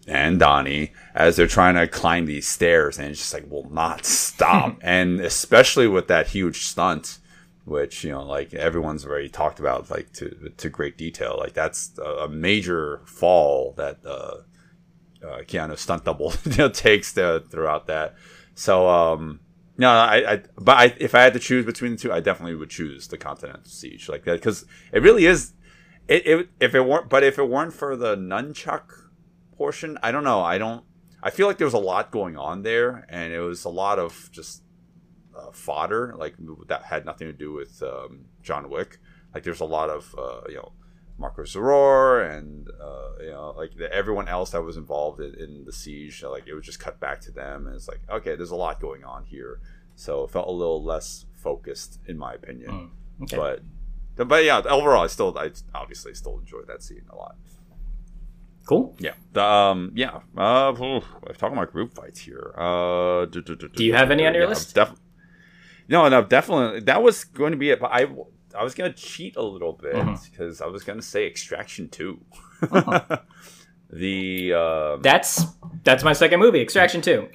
and Donnie as they're trying to climb these stairs, and it's just like will not stop. and especially with that huge stunt, which you know, like everyone's already talked about, like to to great detail. Like that's a, major fall that uh, uh, Keanu stunt double takes to, throughout that. So um, no, I, I but I, if I had to choose between the two, I definitely would choose the Continental Siege like that because it really is. It, it if it weren't, but if it weren't for the nunchuck portion, I don't know. I don't. I feel like there was a lot going on there, and it was a lot of just uh, fodder, like that had nothing to do with um, John Wick. Like there's a lot of uh, you know Marko Zaror and uh, you know like the, everyone else that was involved in, in the siege. Like it was just cut back to them, and it's like okay, there's a lot going on here. so it felt a little less focused in my opinion. Hmm, okay. But but yeah, overall, I still I obviously still enjoyed that scene a lot. Cool. Yeah. The, um. Yeah. Uh. oof, I'm talking about group fights here. Uh. Do, do, do, Do you have any on your yeah, list? Def- no, no, definitely. That was going to be it, but I, I was going to cheat a little bit because I was going to say Extraction 2 Uh-huh. the um, That's that's my second movie, Extraction Two.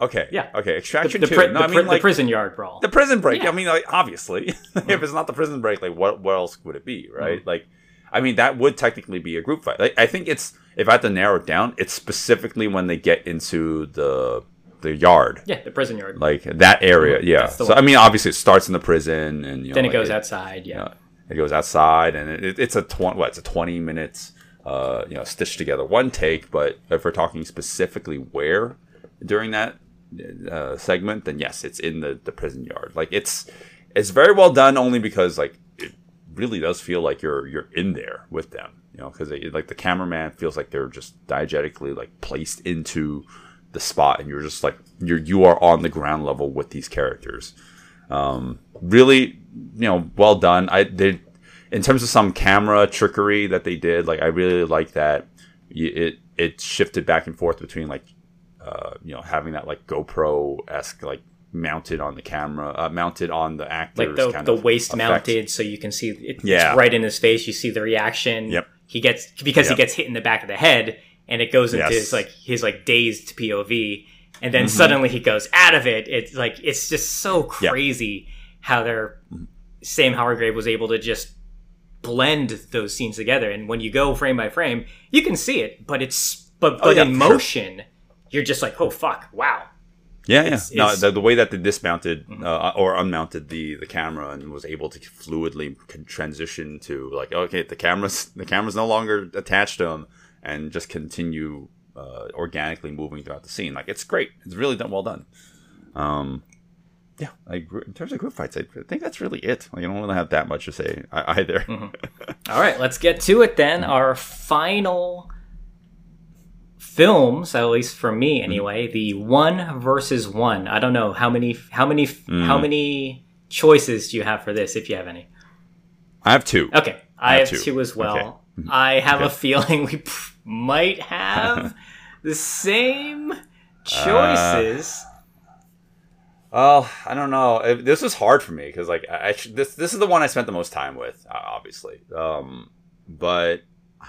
okay, Yeah. okay, Extraction the, Two. pri- no, the, I mean the like prison yard brawl. the prison break. Yeah. I mean, like obviously, if it's not the prison break, like what what else would it be, right? Mm-hmm. Like, I mean, that would technically be a group fight. Like, I think it's if I had to narrow it down, it's specifically when they get into the the yard. yeah, the prison yard. like that area. Yeah. So one. I mean, obviously, it starts in the prison, and you know, then it like, goes outside. Yeah. uh, it goes outside, and it, it- it's a twenty. What? It's a twenty minutes. Uh, you know, stitched together one take. But if we're talking specifically where during that uh, segment, then yes, it's in the the prison yard. Like it's it's very well done, only because like it really does feel like you're you're in there with them. You know, because like the cameraman feels like they're just diegetically like placed into the spot, and you're just like you're you are on the ground level with these characters Um, really you know well done i did in terms of some camera trickery that they did like i really like that it it shifted back and forth between like uh, you know having that like gopro esque like mounted on the camera uh, mounted on the actors like the, the waist effect. mounted so you can see it, Yeah. it's right in his face you see the reaction Yep. he gets because Yep. he gets hit in the back of the head and it goes into Yes. Mm-hmm. his like his like dazed pov and then suddenly he goes out of it it's like it's just so crazy how they're sam Hargrave was able to just blend those scenes together and when you go frame by frame you can see it but it's but but Oh, yeah, in for sure. motion you're just like oh fuck wow Yeah, yeah. It's- no, the, the way that they dismounted uh, or unmounted the, the camera and was able to fluidly transition to like, okay, the camera's the camera's no longer attached to them, and just continue uh, organically moving throughout the scene. Like it's great. It's really done well done. Um, yeah, like in terms of group fights, I think that's really it. Like I don't really have that much to say I- either. Mm-hmm. All right, let's get to it then. Mm-hmm. Our final films, at least for me mm-hmm. anyway, the one versus one. I don't know how many how many how mm. many choices do you have for this if you have any. I have two. Okay, I, have have two. two, as well. Okay. I have a feeling we p- might have the same choices. Well, I don't know. This was hard for me because, like, I, I sh- this this is the one I spent the most time with, uh, obviously. Um, but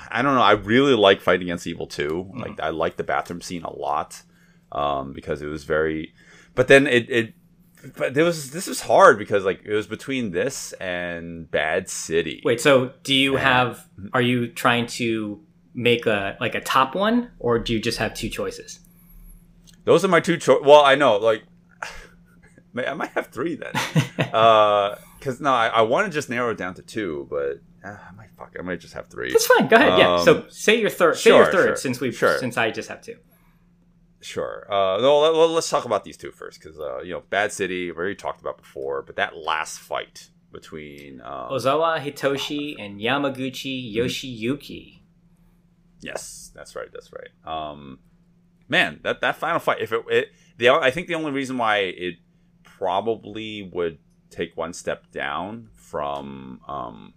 I don't know. I really like Fight Against Evil too. Like, I like the bathroom scene a lot um, because it was very. But then it it. But there was this was hard because like it was between this and Bad City. Wait, so do you have? Are you trying to make a like a top one, or do you just have two choices? Those are my two choices. Well, I know, like, I might have three then. Because no, I, I want to just narrow it down to two, but uh, I might fuck. I might just have three. That's fine. Go ahead. yeah. Um, So say your third. say your sure, third, sure, since we sure. since I just have two. Sure. Uh, no, let, let's talk about these two first, because uh, you know, Bad City we already talked about before, but that last fight between um, Ozawa Hitoshi and Yamaguchi Yoshiyuki. Yes, that's right. That's right. Um, man, that that final fight. If it, it the I think the only reason why it probably would take one step down from um,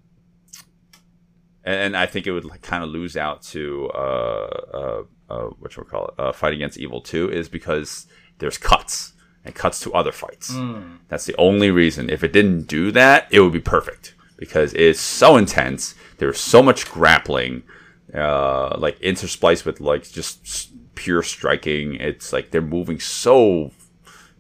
and I think it would like, kind of lose out to uh uh, uh what you call it uh, fight against evil two is because there's cuts and cuts to other fights. That's the only reason. If it didn't do that, it would be perfect because it's so intense. There's so much grappling, uh, like interspliced with like just pure striking. It's like they're moving so,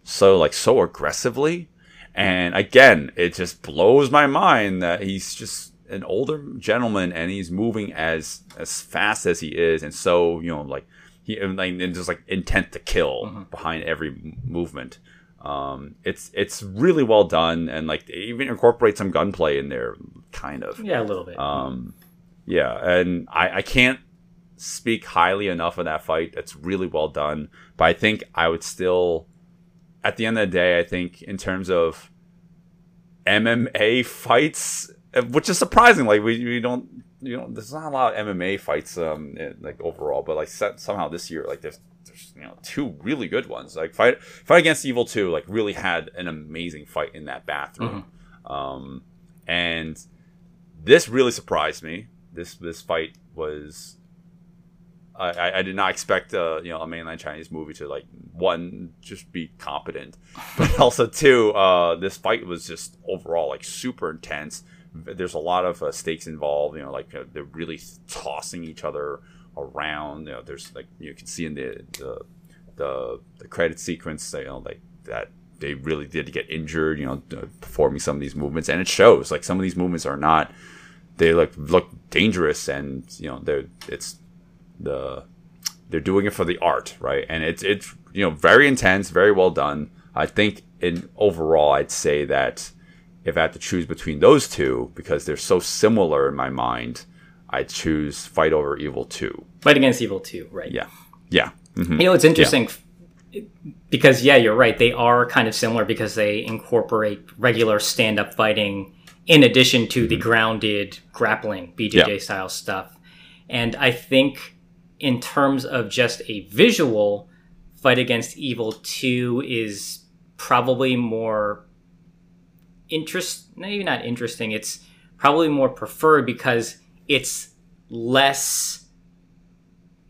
so like so aggressively, and again, it just blows my mind that he's just an older gentleman and he's moving as as fast as he is, and so you know like he and like and just like intent to kill behind every movement. Um, it's it's really well done, and like they even incorporate some gunplay in there, kind of. Yeah, a little bit. Um, yeah, and I, I can't speak highly enough of that fight. It's really well done. But I think I would still, at the end of the day, I think in terms of MMA fights, uh, which is surprising. Like we, we don't, you know, there's not a lot of MMA fights, um, in- like overall. But like somehow this year, like there's there's you know two really good ones. Like fight fight against evil two like really had an amazing fight in that bathroom, um, and this really surprised me. This this fight was. I, I- did not expect uh, you know a mainland Chinese movie to like one just be competent, but also two uh, this fight was just overall like super intense. There's a lot of uh, stakes involved. You know, like uh, they're really tossing each other around. You know, there's like you can see in the the the, the credit sequence, you know, like that they really did get injured. You know, performing some of these movements, and it shows. Like some of these movements are not. They look look dangerous, and you know, they're it's the they're doing it for the art, right? And it's it's you know very intense, very well done. I think in overall, I'd say that if I had to choose between those two, because they're so similar in my mind, I'd choose Fight Over Evil Two. Fight Against Evil 2, right? Yeah, yeah, hmm You know, it's interesting f- because, yeah, you're right. They are kind of similar because they incorporate regular stand up fighting in addition to the grounded grappling BJJ Mm-hmm. Yeah. style stuff. And I think, in terms of just a visual, Fight Against Evil 2 is probably more interest maybe not interesting it's probably more preferred because it's less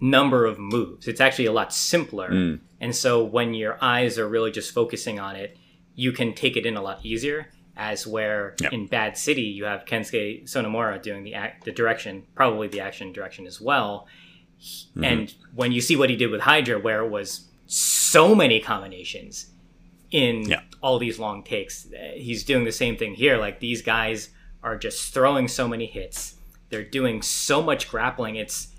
number of moves it's actually a lot simpler Mm. and so when your eyes are really just focusing on it you can take it in a lot easier as where Yeah. in bad city you have kensuke sonomura doing the act the direction probably the action direction as well Mm-hmm. and when you see what he did with hydra where it was so many combinations in all these long takes. Uh, He's doing the same thing here. Like these guys are just throwing so many hits. They're doing so much grappling. It's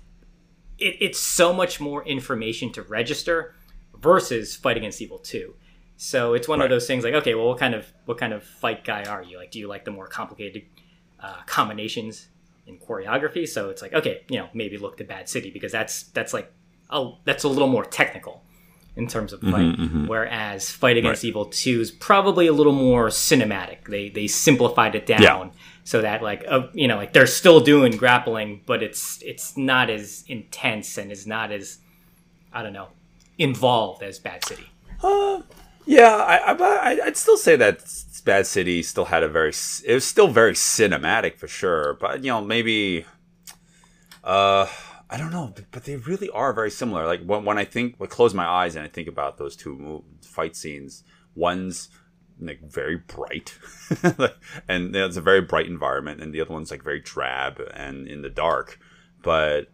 it, it's so much more information to register versus Fight Against Evil Two. So it's one Right. of those things like, okay, well, what kind of what kind of fight guy are you? Like, do you like the more complicated uh, combinations in choreography? So it's like, okay, you know, maybe look to Bad City because that's that's like, oh, that's a little more technical in terms of fight. Whereas Fight Against Right. Evil 2 is probably a little more cinematic. They they simplified it down Yeah. so that like uh, you know like they're still doing grappling, but it's it's not as intense and is not as I don't know involved as Bad City. Yeah, I, I, I'd still say that Bad City still had a very. It was still very cinematic for sure, but you know maybe. Uh, I don't know, but they really are very similar. Like when when I think, when I close my eyes and I think about those two fight scenes, one's like very bright, and you know, it's a very bright environment, and the other one's like very drab and in the dark, but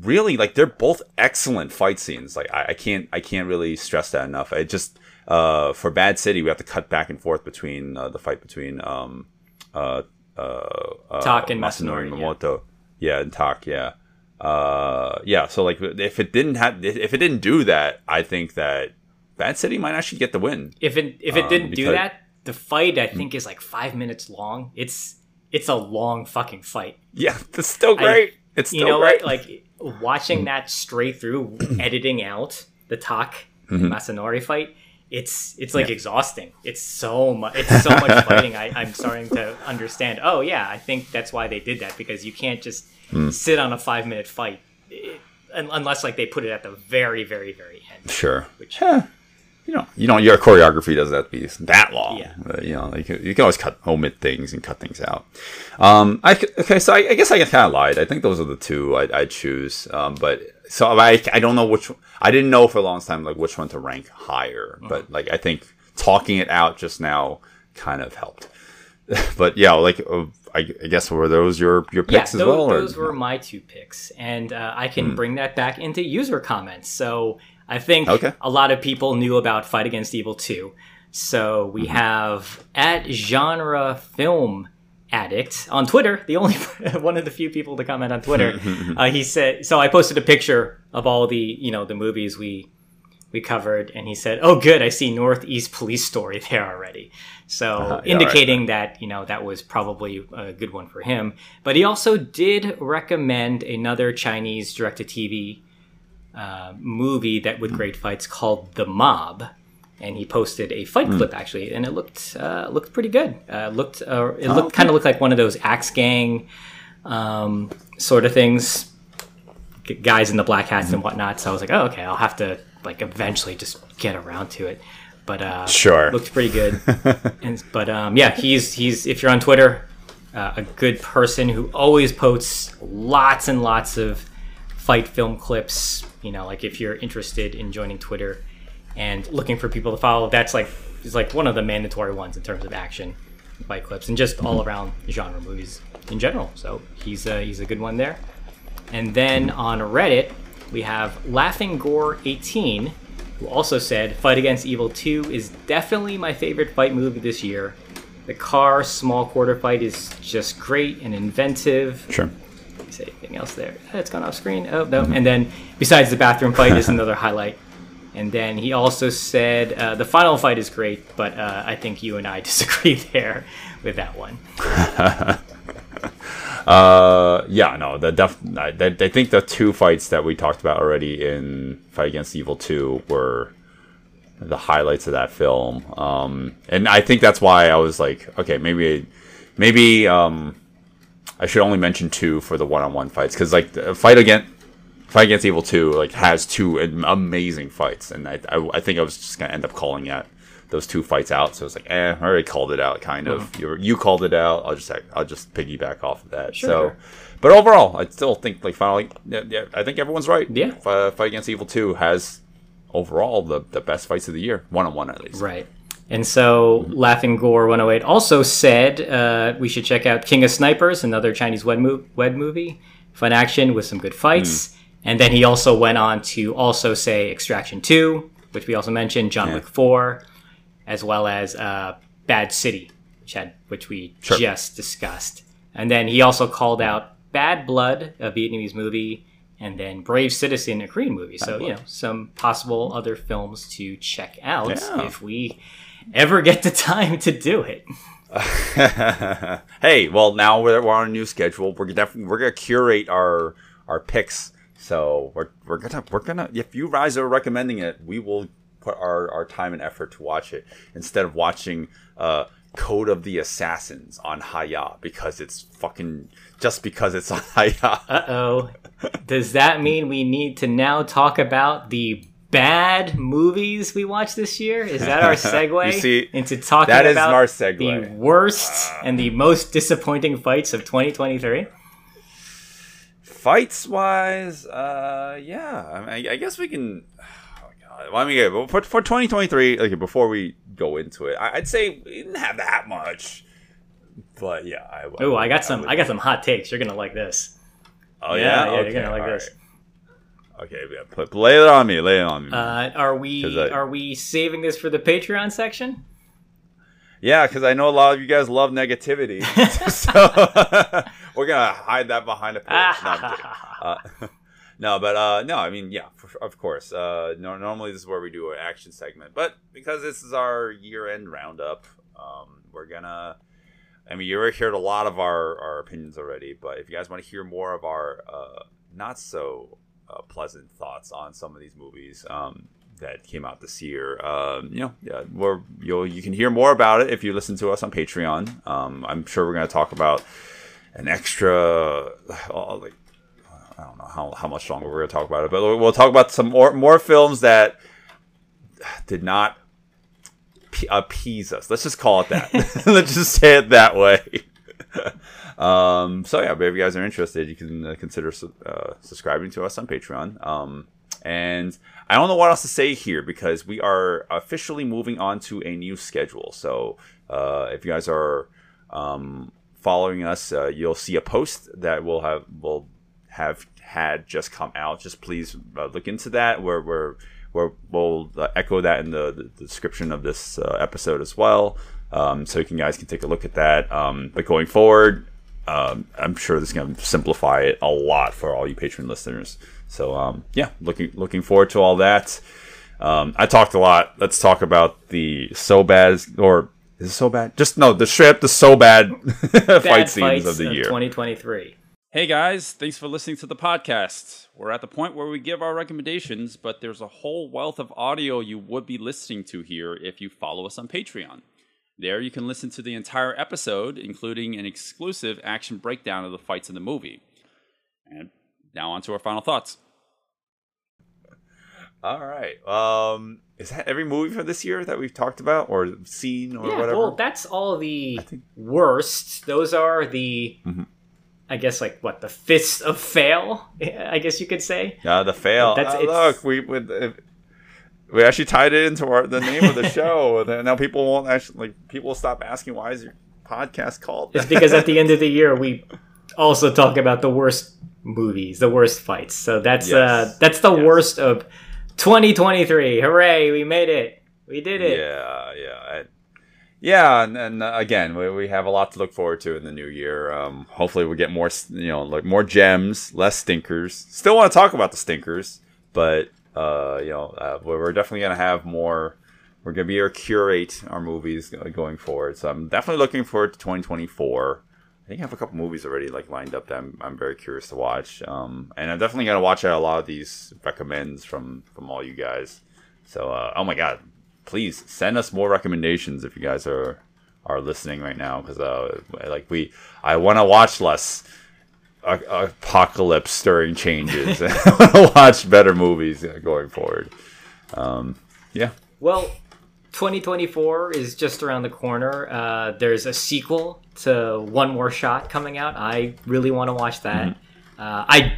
really like they're both excellent fight scenes like I, I can't i can't really stress that enough i just uh for bad city we have to cut back and forth between uh, the fight between um uh uh, uh Tak and Masanori Masanori. Mimoto yeah and Tak yeah uh yeah so like if it didn't have if it didn't do that i think that bad city might actually get the win If it if it Um, didn't do because- that, the fight I think is like five minutes long. It's it's a long fucking fight. yeah it's still great it's still you know great what? Like watching that straight through, editing out the Tak Mm-hmm. Masanori fight. It's it's like exhausting. It's so much. It's so much fighting. I, I'm starting to understand. Oh yeah, I think that's why they did that because you can't just Hmm. sit on a five minute fight eh, un- unless like they put it at the very very very end. Sure. Which you know, you know, your choreography doesn't have to be that long. Yeah. Uh, you know, you can, you can always cut, omit things and cut things out. Um, I okay, so I, I guess I kind of lied. I think those are the two I'd, I'd choose. Um, but so I, I don't know which. I didn't know for a long time like which one to rank higher. Uh-huh. But like I think talking it out just now kind of helped. but yeah, like uh, I, I guess were those your your yeah, picks as those, well? or- those were my two picks, and uh, I can Hmm. bring that back into user comments. So I think Okay. a lot of people knew about Fight Against Evil 2. So we Mm-hmm. have at genre film addict on Twitter, the only one of the few people to comment on Twitter. uh, he said, so I posted a picture of all the you know the movies we we covered, and he said, "Oh, good, I see Northeast Police Story there already." So Uh-huh, yeah, indicating that you know that was probably a good one for him. But he also did recommend another Chinese direct-to-TV uh, movie that with great fights called The Mob, and he posted a fight Hmm. clip actually, and it looked uh, looked pretty good. Uh, looked uh, it Oh, looked kind of looked like one of those Axe Gang um, sort of things, G- guys in the black hats and whatnot. So I was like, oh okay, I'll have to like eventually just get around to it. But uh, Sure. looked pretty good. and but um, yeah, he's he's if you're on Twitter, uh, a good person who always posts lots and lots of fight film clips. You know, like if you're interested in joining Twitter and looking for people to follow, that's like is like one of the mandatory ones in terms of action fight clips and just all around genre movies in general. So he's uh, he's a good one there. And then on Reddit, we have Laughing Gore 18, who also said Fight Against Evil 2 is definitely my favorite fight movie this year. The car small quarter fight is just great and inventive. Sure. Say anything else there? It's gone off screen. Oh no! And then besides the bathroom fight is another highlight. And then he also said uh, the final fight is great, but uh, I think you and I disagree there with that one. Uh, yeah, no, the def- I, I think the two fights that we talked about already in Fight Against Evil Two were the highlights of that film. Um, and I think that's why I was like, okay, maybe, maybe, um, I should only mention two for the one-on-one fights because like the fight against Fight Against Evil Two like has two amazing fights, and I, I I think I was just gonna end up calling that those two fights out. So it's like, eh, I already called it out, kind of. You you called it out. I'll just I'll just piggyback off of that. Sure, so, but overall, I still think like finally, yeah, yeah, I think everyone's right. Yeah. Fi- Fight Against Evil Two has overall the the best fights of the year, one on one at least. Right. And so Laughing Gore 108 also said uh, we should check out King of Snipers, another Chinese web, mo- wed movie. Fun action with some good fights. And then he also went on to also say Extraction 2, which we also mentioned, John Yeah. Wick 4, as well as uh, Bad City, which, had, which we Sure. just discussed. And then he also called out Bad Blood, a Vietnamese movie, and then Brave Citizen, a Korean movie. so, you know, some possible other films to check out Yeah. if we ever get the time to do it. hey, well now we're, we're on a new schedule. We're definitely we're gonna curate our our picks. So we're we're gonna we're gonna if you guys are recommending it, we will put our, our time and effort to watch it instead of watching uh Code of the Assassins on Hi-YAH because it's fucking just because it's on Hi-YAH. Uh oh. Does that mean we need to now talk about the bad movies we watched this year? Is that our segue see, into talking that is about our segue. the worst and the most disappointing fights of 2023? Fights wise, uh, yeah, I, mean, I guess we can. Oh my god, well, I mean, for for 2023, like before we go into it, I, I'd say we didn't have that much. But yeah, I. Oh, I got some. would- I got some hot takes. You're gonna like this. Oh yeah, yeah, yeah, okay, you're gonna like this. right. Okay, yeah, put, lay it on me. Lay it on me. Uh, are we I- are we saving this for the Patreon section? yeah, because I know a lot of you guys love negativity, so we're gonna hide that behind a. pillow. No. Uh, no, but uh, no, I mean, yeah, for, of course. Uh, no, normally this is where we do an action segment, but because this is our year-end roundup, um, we're gonna. I mean, you already heard a lot of our, our opinions already, but if you guys want to hear more of our uh, not so uh, pleasant thoughts on some of these movies um, that came out this year, um, you know, yeah, we're, you'll you can hear more about it if you listen to us on Patreon. Um, I'm sure we're going to talk about an extra, uh, like I don't know how, how much longer we're going to talk about it, but we'll talk about some more more films that did not p- appease us. Let's just call it that. Let's just say it that way. um, so yeah, but if you guys are interested, you can uh, consider su- uh, subscribing to us on Patreon. Um, and I don't know what else to say here because we are officially moving on to a new schedule. So uh, if you guys are um, following us, uh, you'll see a post that will have will have had just come out. Just please uh, look into that. We're where we'll uh, echo that in the, the description of this uh, episode as well, um, so you can guys can take a look at that. Um, but going forward, um, I'm sure this is going to simplify it a lot for all you patron listeners. So um, yeah, looking looking forward to all that. Um, I talked a lot. Let's talk about the so bad or is it so bad? Just no, the strip, the so bad Bad fight scenes of the year. 2023. Hey guys, thanks for listening to the podcast. We're at the point where we give our recommendations, but there's a whole wealth of audio you would be listening to here if you follow us on Patreon. There you can listen to the entire episode, including an exclusive action breakdown of the fights in the movie. And now on to our final thoughts. All right. Um, is that every movie for this year that we've talked about or seen or Yeah, whatever? well, that's all the think- worst. Those are the, Mhm. I guess, like what the fists of fail. I guess you could say. Yeah, the fail. That's- it's- look, we with uh, we actually tied it into our the name of the show. and now people won't actually like people will stop asking why is your podcast called? It's because at the end of the year we also talk about the worst movies, the worst fights. So that's uh that's the Yes. worst of 2023. Hooray, we made it. We did it. yeah, yeah, I- yeah. And, and uh, again, we, we have a lot to look forward to in the new year. Um, hopefully, we get more, you know, like more gems, less stinkers. Still want to talk about the stinkers, but uh, you know, uh, we're definitely gonna have more. We're gonna be to curate our movies going forward. So I'm definitely looking forward to 2024. I think I have a couple movies already like lined up that I'm, I'm very curious to watch. Um, and I'm definitely gonna watch out a lot of these recommends from from all you guys. So uh, oh my god, please send us more recommendations if you guys are are listening right now because uh, like we I want to watch less a- apocalypse stirring changes. I want to watch better movies going forward. Um, yeah. Well, 2024 is just around the corner. Uh, there's a sequel to One More Shot coming out. I really want to watch that. Mm-hmm. Uh, I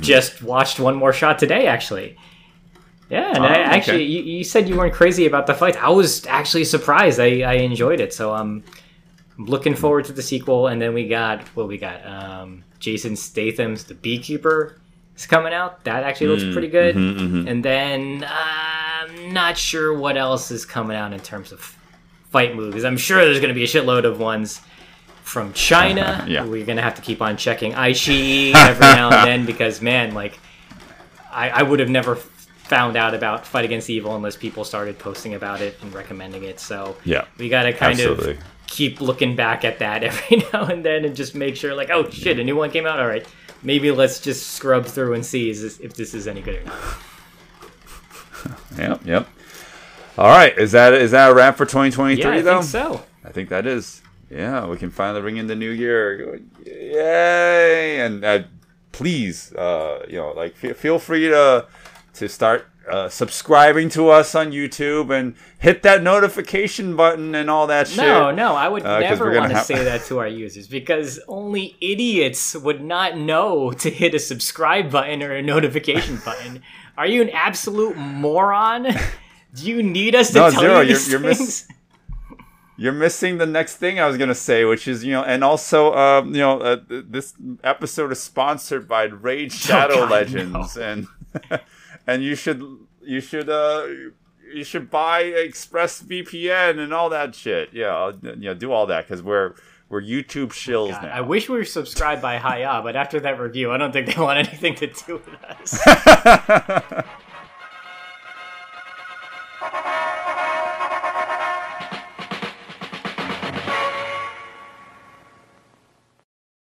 just watched One More Shot today, actually. Yeah, and Oh, I okay. actually, you, you said you weren't crazy about the fight. I was actually surprised. I, I enjoyed it, so I'm looking forward to the sequel. And then we got what we got. Um, Jason Statham's The Beekeeper is coming out. That actually looks pretty good. Mm-hmm, And then uh, not sure what else is coming out in terms of fight movies. I'm sure there's going to be a shitload of ones from China. Uh-huh, yeah. We're going to have to keep on checking iQIYI every now and then because, man, like, I, I would have never found out about Fight Against Evil unless people started posting about it and recommending it. So Yeah. we got to kind Absolutely. of keep looking back at that every now and then and just make sure, like, oh shit, a new one came out. All right, maybe let's just scrub through and see is this, if this is any good or not. Yep. Yep. All right. Is that is that a wrap for 2023 Yeah, I though? think so. I think that is. Yeah, we can finally ring in the new year. Yay! And uh, please, uh, you know, like fe- feel free to to start uh, subscribing to us on YouTube and hit that notification button and all that shit. No, no, I would Uh, never want to have- say that to our users because only idiots would not know to hit a subscribe button or a notification button. Are you an absolute moron? Do you need us to No, tell Zero, you you're- these you're miss- things? You're missing the next thing I was gonna say, which is you know, and also um, you know, uh, th- this episode is sponsored by Raid Shadow Oh, God, Legends, and and you should you should uh you should buy ExpressVPN and all that shit. Yeah, you know, do all that because we're we're YouTube oh shills God, now. I wish we were subscribed by Hi-YAH, but after that review, I don't think they want anything to do with us.